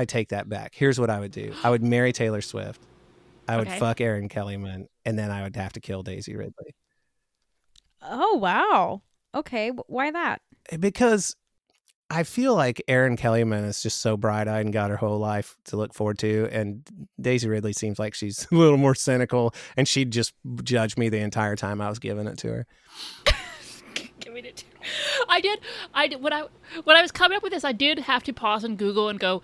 I take that back. Here's what I would do. I would marry Taylor Swift. I would
Okay.
fuck Erin Kellyman, and then I would have to kill Daisy Ridley
oh wow. Okay, why that?
Eh, because I feel like Erin Kellyman is just so bright eyed and got her whole life to look forward to, and Daisy Ridley seems like she's a little more cynical, and she'd just judge me the entire time I was giving it to her.
Give me the two. I did. I did when I when I was coming up with this, I did have to pause and Google and go,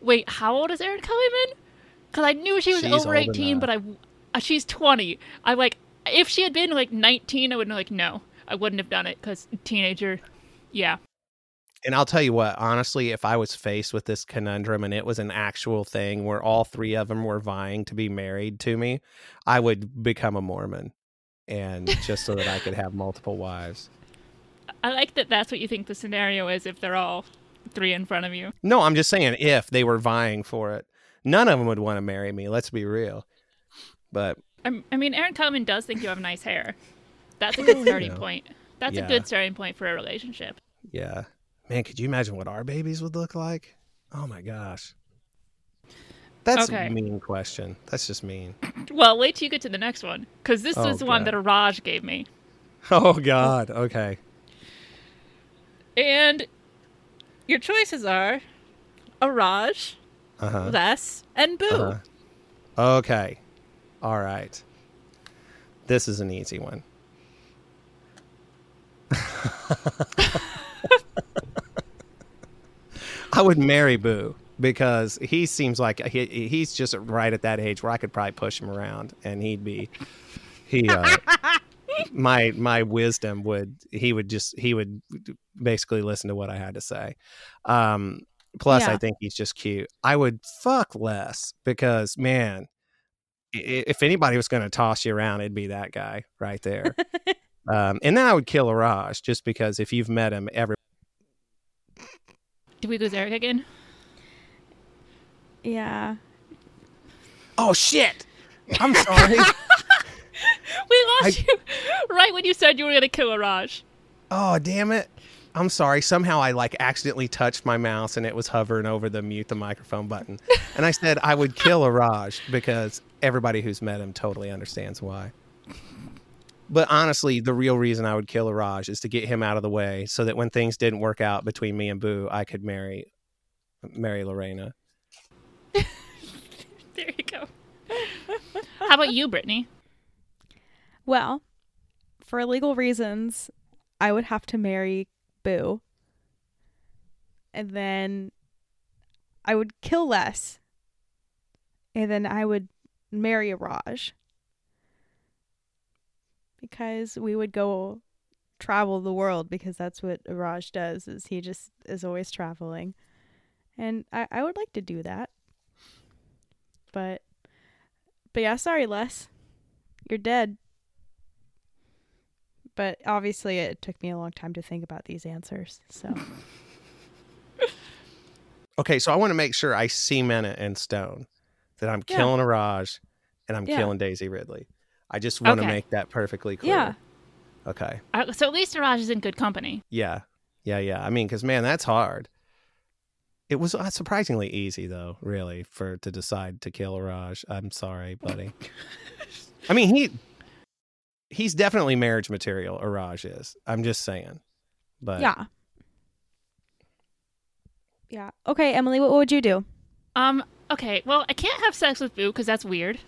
"Wait, how old is Erin Kellyman?" Because I knew she was
She's
over eighteen, but I uh, she's twenty. I like if she had been like nineteen, I would have like no, I wouldn't have done it because teenager. Yeah,
And I'll tell you what, honestly, if I was faced with this conundrum and it was an actual thing where all three of them were vying to be married to me, I would become a Mormon. And just so that I could have multiple wives.
I like that. That's what you think the scenario is if they're all three in front of you.
No, I'm just saying if they were vying for it. None of them would want to marry me, let's be real. But
I'm, I mean, Erin Kellyman does think you have nice hair. That's a good starting
know.
point. That's
Yeah.
a good starting point for a relationship.
yeah. Man, could you imagine what our babies would look like? Oh my gosh. That's
Okay.
a mean question. That's just mean.
Well, wait till you get to the next one because this
Oh,
is the one that Raj gave me.
Oh God. Okay.
And your choices are Araj,
Uh-huh.
Les, and Boo.
Uh-huh. Okay. All right. This is an easy one. I would marry Boo because he seems like he, he's just right at that age where I could probably push him around and he'd be he uh, my my wisdom would he would just he would basically listen to what I had to say. Um plus I think he's just cute. I would fuck less because man if anybody was going to toss you around, it'd be that guy right there. um, and then I would kill Araj just because if you've met him, every
Did we lose Eric again?
Yeah.
oh shit, I'm sorry.
We lost you right when you said you were going to kill Araj.
oh damn it, I'm sorry. Somehow I like accidentally touched my mouse and it was hovering over the mute the microphone button, and I said I would kill Araj because everybody who's met him totally understands why. But honestly, the real reason I would kill Araj is to get him out of the way, so that when things didn't work out between me and Boo, I could marry marry Lorena.
There you go. How about you, Brittani?
Well, for legal reasons, I would have to marry Boo. And then I would kill Les. And then I would marry a Raj. Because we would go travel the world because that's what Raj does is he just is always traveling. And I, I would like to do that. But but yeah, sorry Les. You're dead but obviously it took me a long time to think about these answers. So
Okay, so I want to make sure I cement it in stone that I'm
Yeah.
killing Araj and I'm
Yeah.
killing Daisy Ridley. I just want to make that perfectly clear.
yeah,
Okay.
Uh, so at least Araj is in good company.
Yeah. Yeah. Yeah. I mean, because man, that's hard. It was uh, surprisingly easy, though, really, for to decide to kill Raj. I'm sorry, buddy. I mean, he he's definitely marriage material. Raj is. I'm just saying. But
yeah, yeah. Okay, Emily, what, what would you do?
Um. Okay. Well, I can't have sex with Boo because that's weird.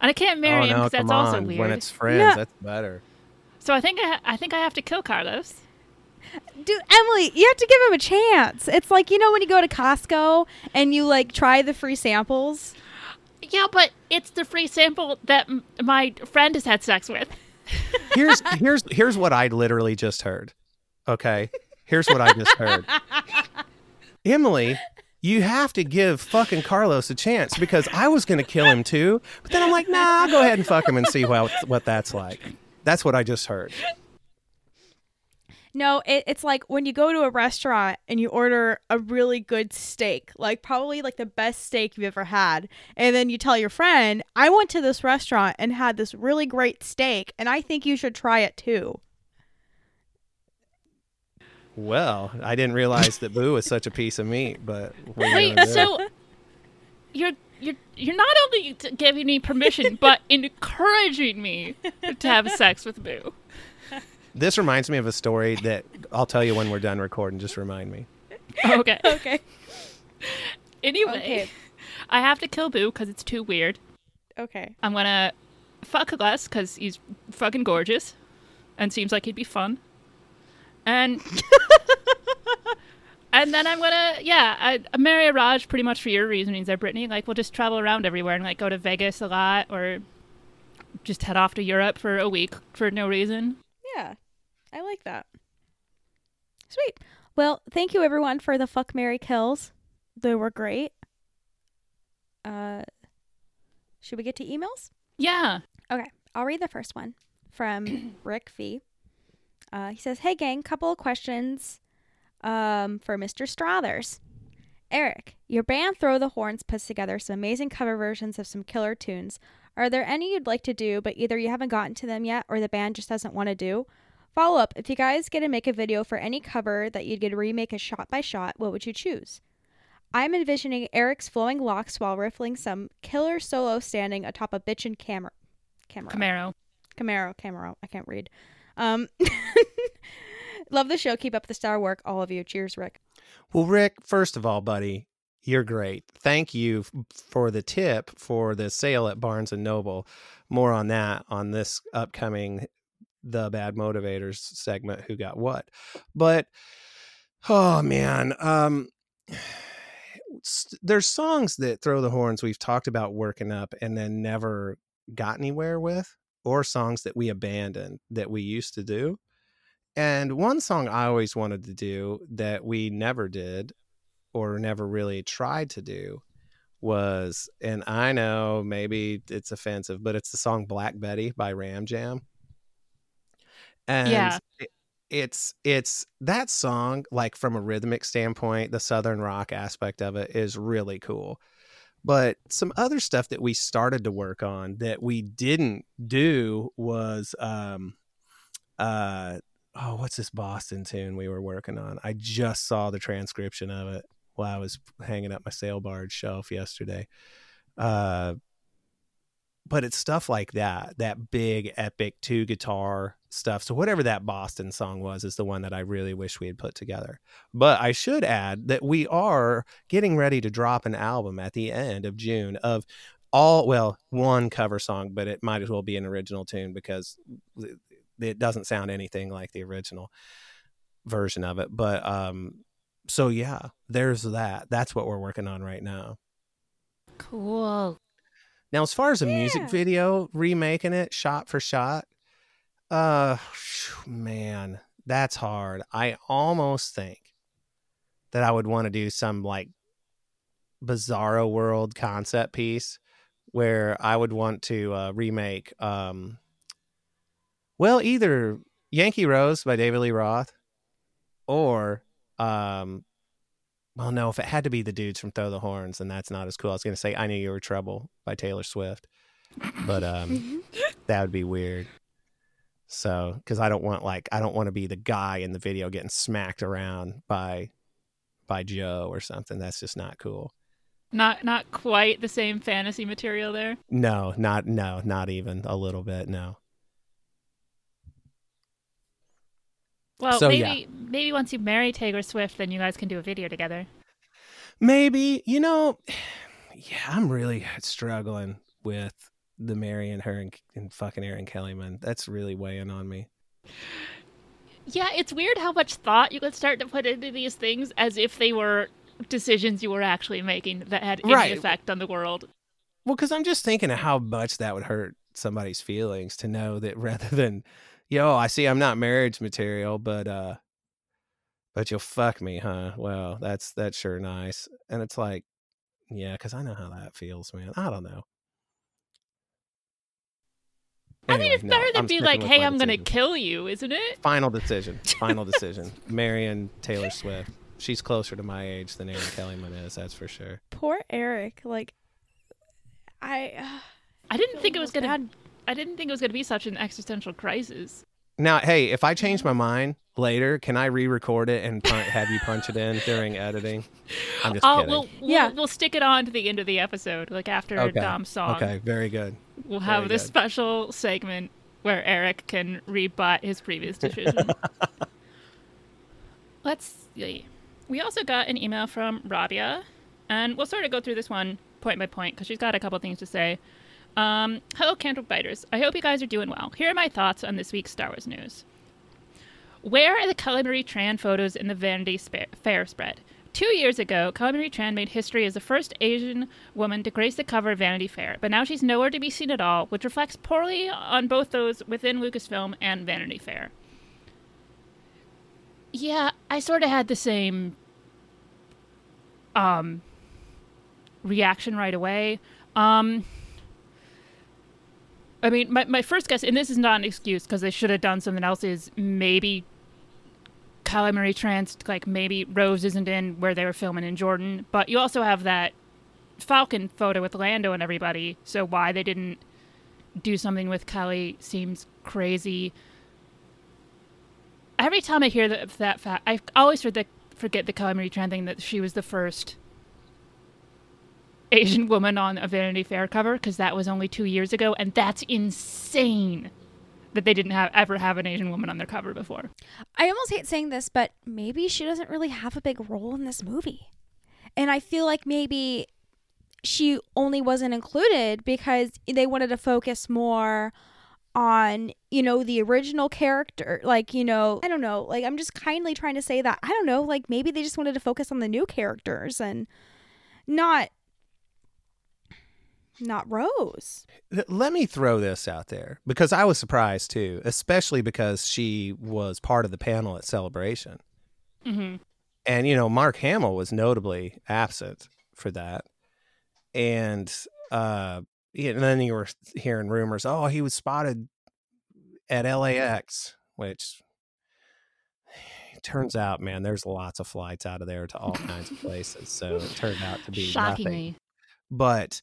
And I can't marry
oh
him
no,
because that's
come
also weird.
When it's friends,
Yeah.
that's better.
So I think I, ha- I think I have to kill Carlos.
Dude, Emily, you have to give him a chance. It's like you know when you go to Costco and you like try the free samples.
Yeah, but it's the free sample that m- my friend has had sex with.
Here's here's here's what I literally just heard. Okay, here's what I just heard. Emily, you have to give fucking Carlos a chance because I was gonna kill him too, but then I'm like, nah, I'll go ahead and fuck him and see what what that's like. That's what I just heard.
No, it, it's like when you go to a restaurant and you order a really good steak, like probably like the best steak you've ever had. And then you tell your friend, I went to this restaurant and had this really great steak, and I think you should try it too.
Well, I didn't realize that Boo was such a piece of meat, but what you
Wait, so you're you're you're not only giving me permission, but encouraging me to have sex with Boo.
This reminds me of a story that I'll tell you when we're done recording. Just remind me.
Okay.
Okay.
Anyway,
Okay.
I have to kill Boo because it's too weird.
Okay.
I'm gonna fuck Les because he's fucking gorgeous, and seems like he'd be fun. And and then I'm gonna yeah, I, I marry Raj pretty much for your reasonings there, Brittani. Like we'll just travel around everywhere and like go to Vegas a lot or just head off to Europe for a week for no reason.
Yeah. I like that. Sweet. Well, thank you everyone for the fuck Mary kills. They were great. Uh should we get to emails?
Yeah.
Okay, I'll read the first one from Ric V. Uh, he says, "Hey gang, couple of questions um, for Mr. Strothers. Eric, your band Throw the Horns puts together some amazing cover versions of some killer tunes. Are there any you'd like to do, but either you haven't gotten to them yet or the band just doesn't want to do? Follow up: If you guys get to make a video for any cover that you'd get to remake a shot by shot, what would you choose?" I'm envisioning Eric's flowing locks while riffling some killer solo standing atop a bitchin' camera. Camera.
Camaro.
Camaro, Camaro. I can't read. Um, love the show. Keep up the star work, all of you. Cheers, Ric.
Well, Ric, first of all, buddy, you're great. Thank you f- for the tip for the sale at Barnes and Noble. More on that on this upcoming The Bad Motivators segment Who Got What. But oh man, um there's songs that throw the horns we've talked about working up and then never got anywhere with or songs that we abandoned that we used to do. And one song I always wanted to do that we never did or never really tried to do was, and I know maybe it's offensive, but it's the song Black Betty by Ram Jam. And
Yeah.
it- it's it's that song like from a rhythmic standpoint the southern rock aspect of it is really cool. But some other stuff that we started to work on that we didn't do was um uh oh what's this boston tune we were working on? I just saw the transcription of it while i was hanging up my sail barge shelf yesterday. Uh but it's stuff like that that big epic two guitar stuff. So whatever that boston song was is the one that i really wish we had put together. But i should add that we are getting ready to drop an album at the end of june of all well one cover song but it might as well be an original tune because it doesn't sound anything like the original version of it. But um so yeah there's that. That's what we're working on right now.
Cool.
now, as far as a music video, remaking it shot for shot, uh, man, that's hard. I almost think that I would want to do some like bizarro world concept piece where I would want to uh, remake, um, well, either Yankee Rose by David Lee Roth or, um, well, no, if it had to be the dudes from Throw the Horns, then that's not as cool. I was going to say I Knew You Were Trouble by Taylor Swift, but um, that would be weird. So, because I don't want like I don't want to be the guy in the video getting smacked around by by Joe or something. That's just not cool.
Not not quite the same fantasy material there.
No, not no, not even a little bit. No.
Well,
So,
maybe maybe once you marry Taylor Swift, then you guys can do a video together.
Maybe you know, yeah, I'm really struggling with the Mary and her and, and fucking Erin Kellyman. That's really weighing on me.
Yeah, it's weird how much thought you could start to put into these things as if they were decisions you were actually making that had any
Right.
effect on the world.
Well, because I'm just thinking of how much that would hurt somebody's feelings to know that rather than, yo, I see I'm not marriage material, but uh, but you'll fuck me, huh? Well, that's that's sure nice. And it's like, yeah, because I know how that feels, man. I don't know.
I I mean,
Anyway,
it's
no,
better than
I'm
be like, "Hey, I'm gonna kill you," isn't it?
Final decision. Final decision. Marion Taylor Swift. She's closer to my age than Erin Kellyman is. That's for sure.
Poor Eric. Like, I. Uh,
I didn't think it was gonna.
bad.
I didn't think it was gonna be such an existential crisis.
Now, hey, if I change my mind later, can I re-record it and pun- have you punch it in during editing? I'm just
Oh,
kidding.
we'll, we'll
Yeah.
we'll stick it on to the end of the episode, like after
okay.
Dom's song.
Okay, very good.
We'll have
Very
this
good.
special segment where Eric can rebut his previous decision. Let's see. We also got an email from Raabiah, and we'll sort of go through this one point by point because she's got a couple things to say. Um, Hello, Cantaloupe Biters. I hope you guys are doing well. Here are my thoughts on this week's Star Wars news. Where are the Kelly Marie Tran photos in the Vanity Fair spread? Two years ago, Kelly Marie Tran made history as the first Asian woman to grace the cover of Vanity Fair, but now she's nowhere to be seen at all, which reflects poorly on both those within Lucasfilm and Vanity Fair. Yeah, I sort of had the same um reaction right away. Um I mean, my, my first guess, and this is not an excuse because they should have done something else, is maybe Kylie Marie Trans, like maybe Rose isn't in where they were filming in Jordan, but you also have that Falcon photo with Lando and everybody, so why they didn't do something with Kelly seems crazy. Every time I hear that, that fact, I always forget, forget the Kelly Marie Tran thing that she was the first Asian woman on a Vanity Fair cover because that was only two years ago, and that's insane that they didn't have ever have an Asian woman on their cover before.
I almost hate saying this, but maybe she doesn't really have a big role in this movie. And I feel like maybe she only wasn't included because they wanted to focus more on, you know, the original character. Like, you know, I don't know. Like, I'm just kindly trying to say that. I don't know. Like, maybe they just wanted to focus on the new characters and not. Not Rose.
Let me throw this out there because I was surprised too, especially because she was part of the panel at Celebration.
Mm-hmm.
And, you know, Mark Hamill was notably absent for that. And, uh, and then you were hearing rumors, oh, he was spotted at LAX, which turns out, man, there's lots of flights out of there to all kinds of places. So it turned out to be nothing but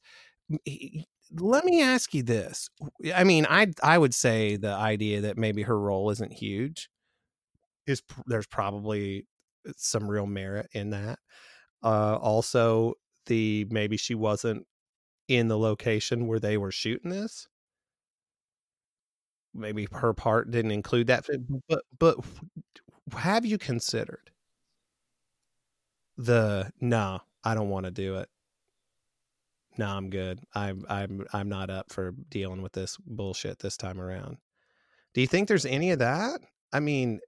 let me ask you this i mean i i would say the idea that maybe her role isn't huge is there's probably some real merit in that uh also the maybe she wasn't in the location where they were shooting this. Maybe her part didn't include that but but have you considered the no i don't want to do it no, I'm good. I'm I'm I'm not up for dealing with this bullshit this time around. Do you think there's any of that? I mean,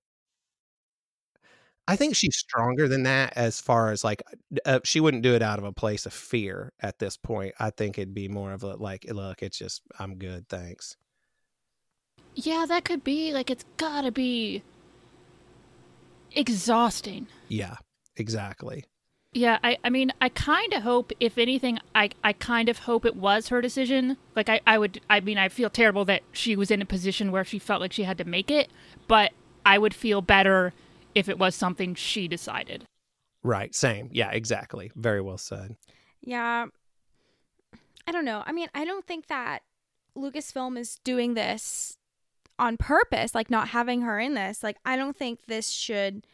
I think she's stronger than that as far as like uh, she wouldn't do it out of a place of fear at this point. I think it'd be more of a like, look, it's just I'm good, thanks.
Yeah, that could be like it's gotta be exhausting.
Yeah, exactly.
Yeah, I, I mean, I kind of hope, if anything, I, I kind of hope it was her decision. Like, I, I would, I mean, I feel terrible that she was in a position where she felt like she had to make it, but I would feel better if it was something she decided.
Right, same. Yeah, exactly. Very well said.
Yeah. I don't know. I mean, I don't think that Lucasfilm is doing this on purpose, like not having her in this. Like, I don't think this should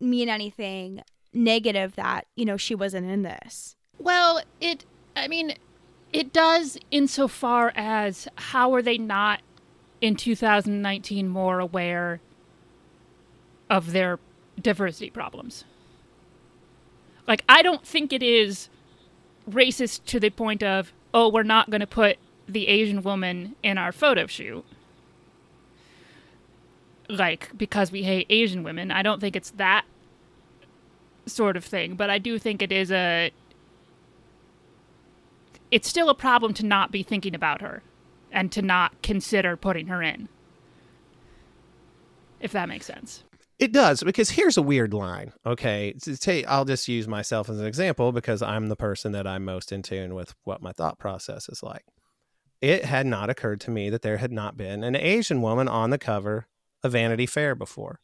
mean anything negative that, you know, she wasn't in this.
Well, it, I mean, it does insofar as how are they not in 2019 more aware of their diversity problems? Like, I don't think it is racist to the point of, oh, we're not going to put the Asian woman in our photo shoot. Like, because we hate Asian women. I don't think it's that sort of thing, but I do think it is a. It's still a problem to not be thinking about her and to not consider putting her in. If that makes sense.
It does because here's a weird line. Okay, I'll just use myself as an example because I'm the person that I'm most in tune with what my thought process is like. it had not occurred to me that there had not been an Asian woman on the cover of Vanity Fair before.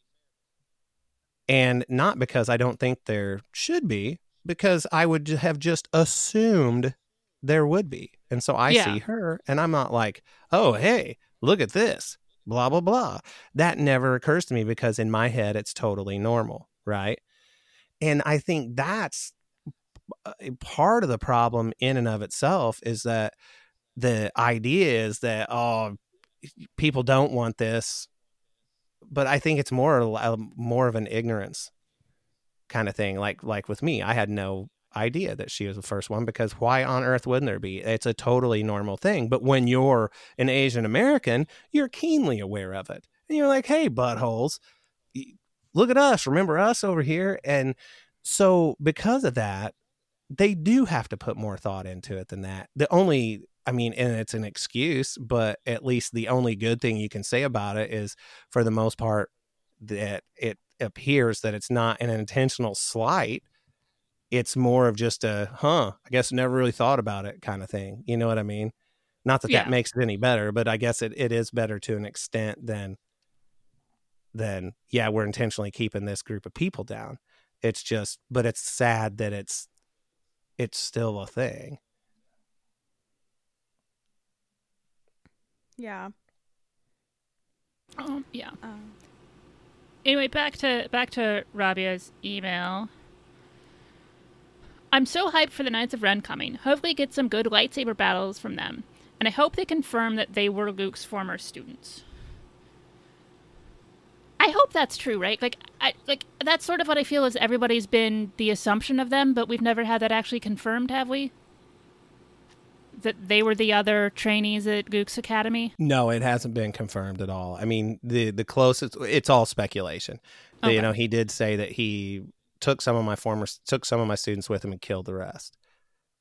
And not because I don't think there should be, because I would have just assumed there would be. And so I
Yeah.
see her and I'm not like, oh, hey, look at this, blah, blah, blah. That never occurs to me because in my head, it's totally normal. Right. And I think that's part of the problem in and of itself is that the idea is that, oh, people don't want this. But I think it's more uh, more of an ignorance kind of thing. Like like with me, I had no idea that she was the first one because why on earth wouldn't there be? It's a totally normal thing. But when you're an Asian American, you're keenly aware of it. And you're like, hey, buttholes, look at us. Remember us over here? And so because of that, they do have to put more thought into it than that. The only, I mean, and it's an excuse, but at least the only good thing you can say about it is for the most part that it appears that it's not an intentional slight. It's more of just a huh i guess never really thought about it kind of thing you know what i mean? Not that
Yeah.
that makes it any better but i guess it, it is better to an extent than than yeah we're intentionally keeping this group of people down. It's just but it's sad that it's it's still a thing
Yeah.
Um, yeah.
Um,
Anyway, back to back to Raabiah's email. I'm so hyped for the Knights of Ren coming. Hopefully, get some good lightsaber battles from them, and I hope they confirm that they were Luke's former students. I hope that's true, right? Like, I like that's sort of what I feel is everybody's been the assumption of them, but we've never had that actually confirmed, have we? That they were the other trainees at Luke's academy.
No, it hasn't been confirmed at all. I mean, the the closest it's all speculation.
Okay.
You know, he did say that he took some of my former took some of my students with him and killed the rest.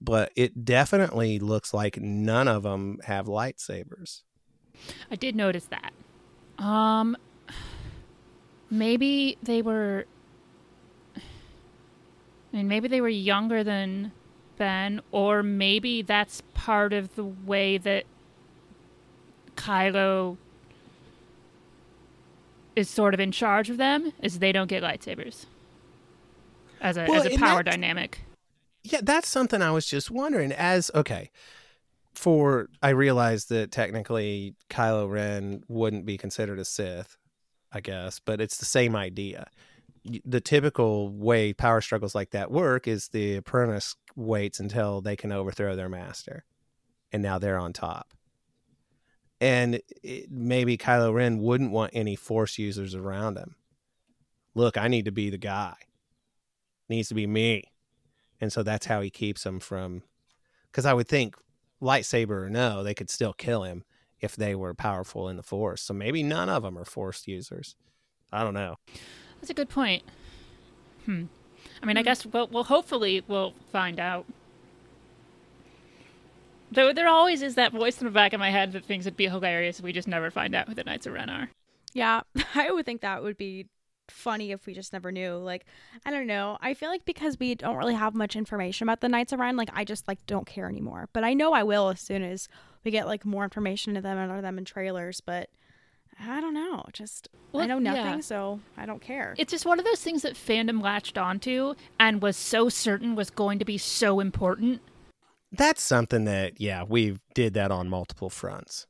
But it definitely looks like none of them have lightsabers.
I did notice that. Um, maybe they were. I mean, maybe they were younger than Or maybe that's part of the way that Kylo is sort of in charge of them, is they don't get lightsabers as a
Well,
as a power
that-
dynamic.
Yeah, that's something I was just wondering. As okay, for I realized that technically Kylo Ren wouldn't be considered a Sith, I guess, but it's the same idea. The typical way power struggles like that work is the apprentice waits until they can overthrow their master, and now they're on top. And it, maybe Kylo Ren wouldn't want any Force users around him. Look, I need to be the guy. Needs to be me and so that's how he keeps them from because i would think lightsaber or no they could still kill him if they were powerful in the force so maybe none of them are force users i don't know
That's a good point. Hmm. I mean, I guess well, well, hopefully we'll find out. Though there always is that voice in the back of my head that thinks it'd be hilarious if we just never find out who the Knights of Ren are.
yeah, I would think that would be funny if we just never knew. Like, I don't know. I feel like because we don't really have much information about the Knights of Ren, like I just like don't care anymore. But I know I will as soon as we get like more information to them and them in trailers. But I don't know. Just I know nothing,
yeah.
so I don't care.
It's just one of those things that fandom latched onto and was so certain was going to be so important.
that's something that yeah we did that on multiple fronts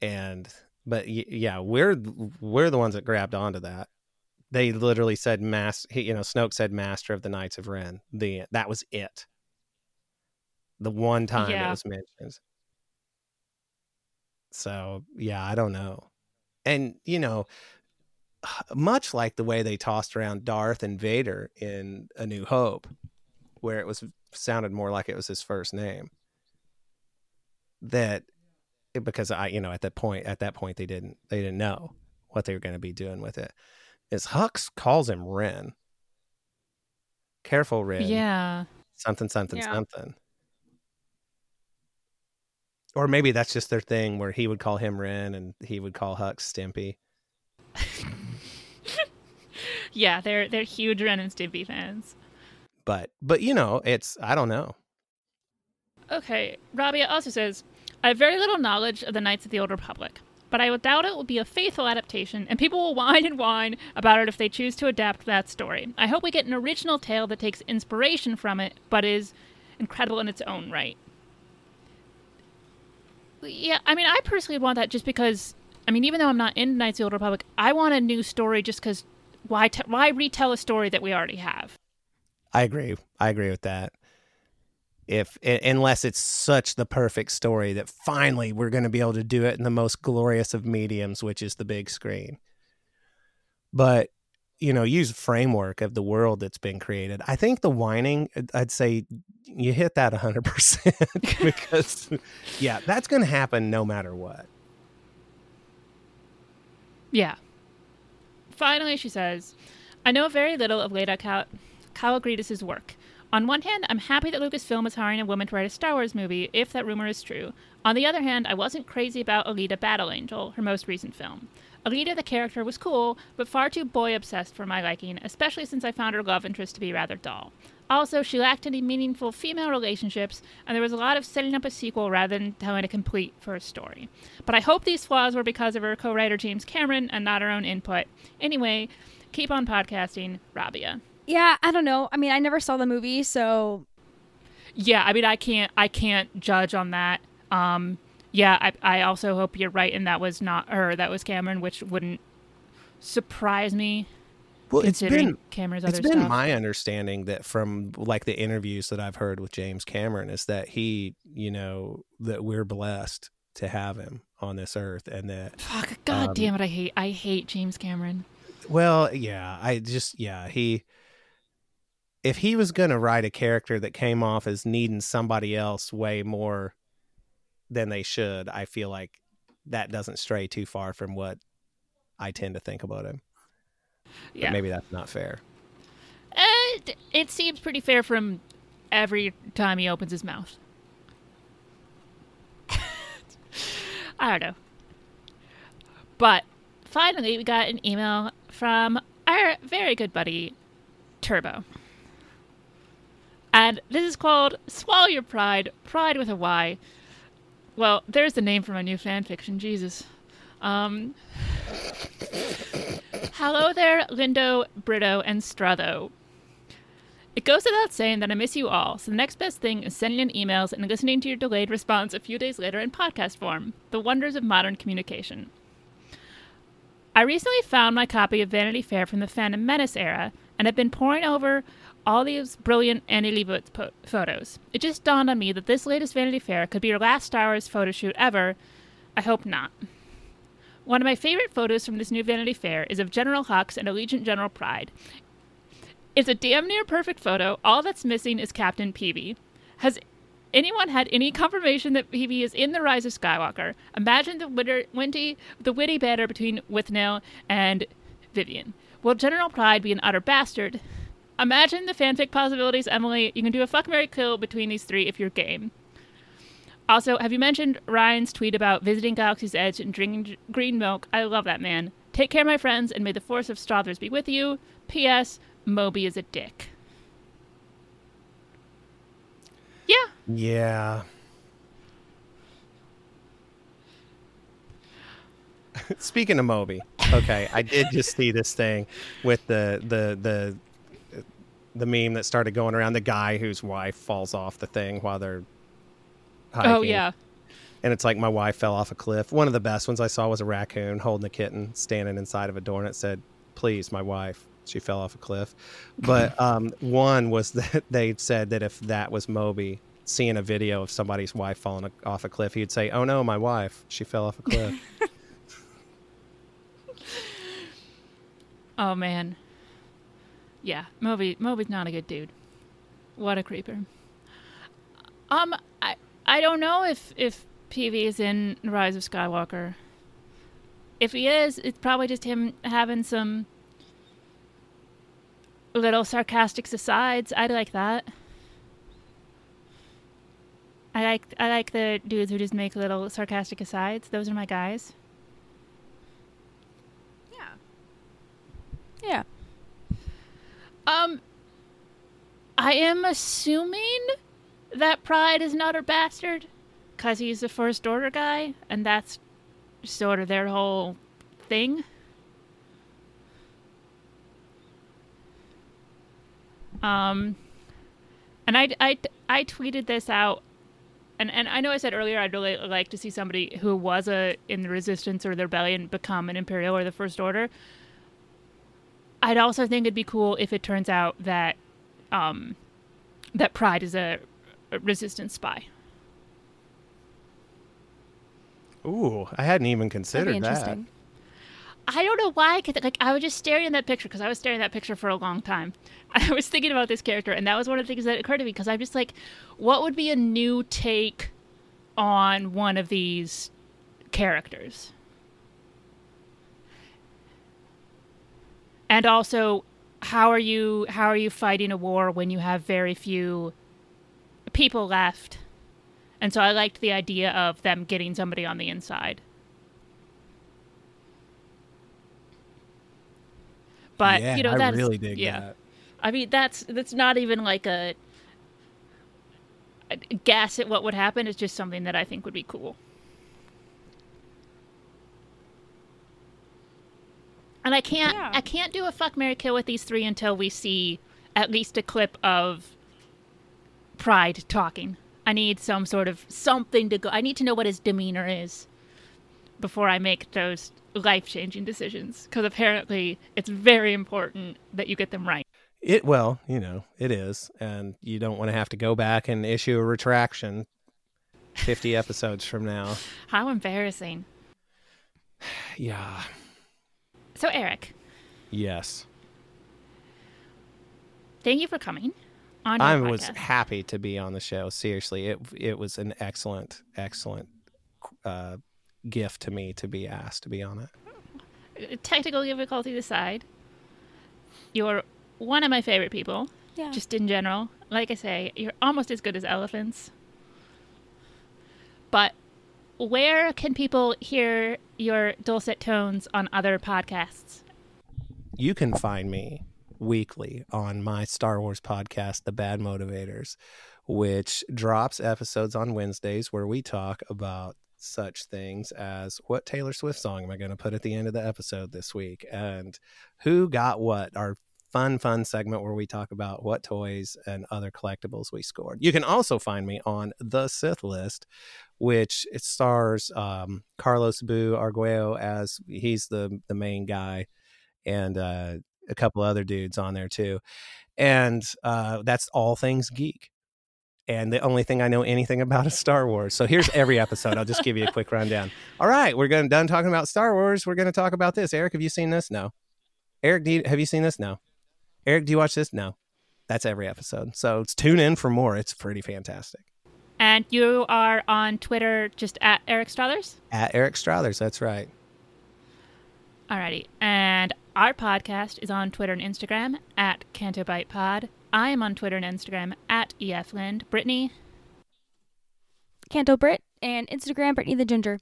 and but yeah we're we're the ones that grabbed onto that they literally said mass you know snoke said master of the knights of ren the that was it the one time
Yeah.
it was mentioned so yeah i don't know and you know much like the way they tossed around darth and vader in a new hope where it was sounded more like it was his first name that because i you know at that point at that point they didn't they didn't know what they were going to be doing with it is hux calls him ren careful ren
Yeah.
something something
Yeah.
something or maybe that's just their thing where he would call him ren and he would call hux stimpy
Yeah, they're they're huge Ren and Stimpy fans.
but but you know it's i don't know
Okay, Raabiah also says, I have very little knowledge of the Knights of the Old Republic, but I doubt it will be a faithful adaptation, and people will whine and whine about it if they choose to adapt that story. I hope we get an original tale that takes inspiration from it, but is incredible in its own right. Yeah, I mean, I personally want that just because, I mean, even though I'm not in Knights of the Old Republic, I want a new story just because why, why retell a story that we already have?
I agree. I agree with that. If unless it's such the perfect story that finally we're going to be able to do it in the most glorious of mediums, which is the big screen. But you know, use framework of the world that's been created. I think the whining, uh, I'd say you hit that 100% because yeah, that's going to happen no matter what.
Yeah. Finally, she says, I know very little of Laeta Cal- work. On one hand, I'm happy that Lucasfilm is hiring a woman to write a Star Wars movie, if that rumor is true. On the other hand, I wasn't crazy about Alita Battle Angel, her most recent film. Alita, the character, was cool, but far too boy obsessed for my liking, especially since I found her love interest to be rather dull. Also, she lacked any meaningful female relationships, and there was a lot of setting up a sequel rather than telling a complete first story. But I hope these flaws were because of her co writer James Cameron and not her own input. Anyway, keep on podcasting, Raabiah.
Yeah, I don't know. I mean, I never saw the movie, so
Yeah, I mean, I can't, I can't judge on that. Um, yeah, I, I also hope you're right, and that was not her, that was Cameron, which wouldn't surprise me.
Well, it's
considering
been
Cameron's
it's been
stuff.
my understanding that from like the interviews that I've heard with James Cameron is that he, you know, that we're blessed to have him on this earth, and that
Fuck, God
Um,
damn it, I hate, I hate James Cameron.
Well, yeah, I just yeah, he if he was going to write a character that came off as needing somebody else way more than they should, I feel like that doesn't stray too far from what I tend to think about him. But
Yeah,
maybe that's not fair.
it, it seems pretty fair from every time he opens his mouth. I don't know. But finally, we got an email from our very good buddy, Turbo. And this is called Swallow Your Pride, Pride with a Y. Well, there's the name for my new fan fiction, Jesus. Um, hello there, Lindo, Brito, and Stratho. It goes without saying that I miss you all, so the next best thing is sending in emails and listening to your delayed response a few days later in podcast form. The wonders of modern communication. I recently found my copy of Vanity Fair from the Phantom Menace era and I've been poring over all these brilliant Annie Leibovitz po- photos. It just dawned on me that this latest Vanity Fair could be your last Star Wars photo shoot ever. I hope not. One of my favorite photos from this new Vanity Fair is of General Hux and Allegiant General Pryde. It's a damn near perfect photo. All that's missing is Captain Peavey. Has anyone had any confirmation that Peavey is in the Rise of Skywalker? Imagine the witty, the witty banter between Withnail and Vivian. Will General Pryde be an utter bastard? Imagine the fanfic possibilities, Emily. You can do a fuck Mary kill between these three if you're game. Also, have you mentioned Rian's tweet about visiting Galaxy's Edge and drinking green milk? I love that man. Take care, my friends, and may the force of Strothers be with you. P.S. Moby is a dick. Yeah.
Yeah. Speaking of Moby, okay, I did just see this thing with the the the the meme that started going around the guy whose wife falls off the thing while they're hiking.
Oh yeah.
and it's like my wife fell off a cliff. One of the best ones I saw was a raccoon holding a kitten standing inside of a door, and it said, "Please, my wife." She fell off a cliff. But um, one was that they said that if that was Moby seeing a video of somebody's wife falling off a cliff, he'd say, "Oh no, my wife, she fell off a cliff."
Oh man. Yeah, Moby Moby's not a good dude. What a creeper. Um I I don't know if if Peavey is in Rise of Skywalker. If he is, it's probably just him having some little sarcastic asides. I like that. I like I like the dudes who just make little sarcastic asides. Those are my guys.
Yeah.
Um, I am assuming that Pryde is not a bastard, because he's a first order guy, and that's sort of their whole thing. Um, and I, I, I tweeted this out, and, and I know I said earlier I'd really like to see somebody who was a in the resistance or the rebellion become an imperial or the first order. I'd also think it'd be cool if it turns out that, um, that Pryde is a, a resistance spy.
Ooh, I hadn't even considered that.
I don't know why. 'cause, like I was just staring at that picture because I was staring at that picture for a long time. I was thinking about this character, and that was one of the things that occurred to me because I'm just like, what would be a new take on one of these characters? And also, how are you how are you fighting a war when you have very few people left? And so I liked the idea of them getting somebody on the inside. But
yeah,
you know
I
that's
really dig
yeah.
that.
I mean that's that's not even like a, a guess at what would happen. It's just something that I think would be cool. And I can't
Yeah.
I can't do a fuck Mary kill with these three until we see at least a clip of Pryde talking. I need some sort of something to go. I need to know what his demeanor is before I make those life changing decisions. Because apparently, it's very important that you get them right.
It well, you know, it is, and you don't want to have to go back and issue a retraction fifty episodes from now.
How embarrassing.
Yeah.
So, Eric,
Yes.
thank you for coming on. Your
I was happy to be on the show. Seriously, it it was an excellent, excellent uh, gift to me to be asked to be on it.
technical difficulty aside. You're one of my favorite people,
Yeah.
just in general. Like I say, you're almost as good as elephants. But where can people hear your dulcet tones on other podcasts?
You can find me weekly on my Star Wars podcast, The Bad Motivators, which drops episodes on Wednesdays where we talk about such things as what Taylor Swift song am I going to put at the end of the episode this week and who got what, our fun, fun segment where we talk about what toys and other collectibles we scored. You can also find me on The Sith List, which it stars um, Carlos Bu Arguello as he's the, the main guy and uh, a couple other dudes on there too. And uh, that's all things geek. And the only thing I know anything about is Star Wars. So here's every episode. I'll just give you a quick rundown. All right, we're going done talking about Star Wars. We're going to talk about this. Eric, have you seen this? No. Eric, you, have you seen this? No. Eric, do you watch this? No. That's every episode. So it's tune in for more. It's pretty fantastic.
And you are on Twitter just at Eric Strothers?
At Eric Strothers, that's right.
Alrighty. And our podcast is on Twitter and Instagram at CantoBightPod. I am on Twitter and Instagram at EFLind. Brittani,
Canto Britt and Instagram Brittani the Ginger.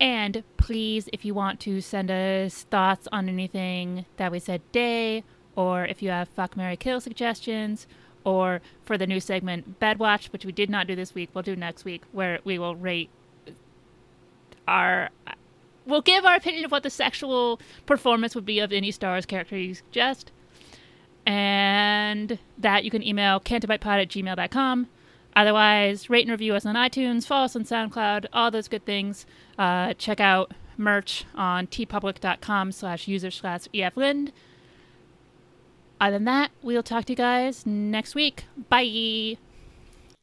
And please, if you want to send us thoughts on anything that we said today, or if you have fuck Mary Kill suggestions, or for the new segment Bedwatch, which we did not do this week, we'll do next week, where we will rate our. We'll give our opinion of what the sexual performance would be of any star's character you suggest. And that you can email cantobightpod at gmail.com. Otherwise, rate and review us on iTunes, follow us on SoundCloud, all those good things. Uh, check out merch on teepublic.com slash user slash eflind. Other than that, we'll talk to you guys next week. Bye.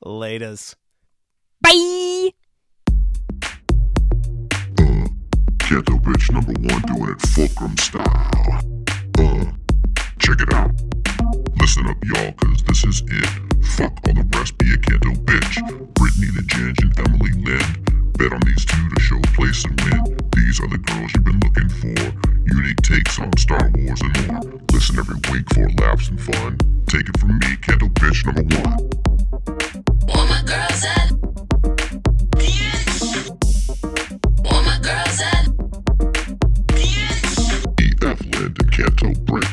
Laters.
Bye.
Uh, ghetto bitch number one doing it fulcrum style. Uh, check it out. Listen up, y'all, cause this is it. Fuck all the rest, be a Kanto bitch. Brittani the Ginge and Emily Lynn. Bet on these two to show place and win. These are the girls you've been looking for. Unique takes on Star Wars and more. Listen every week for laughs and fun. Take it from me, Kanto bitch number one.
All my girls at. All my girls at.
EF Lind and Kanto Brick.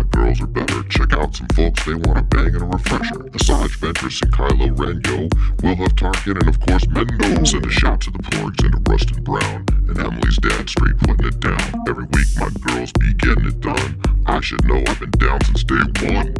girls are better. Check out some folks, they want a bang and a refresher. Asajj Ventress and Kylo Ren, yo. We'll have Tarkin and of course Mando. Send a shout to the porgs and to Rustin Brown. And Emily's dad straight putting it down. Every week my girls be getting it done. I should know I've been down since day one.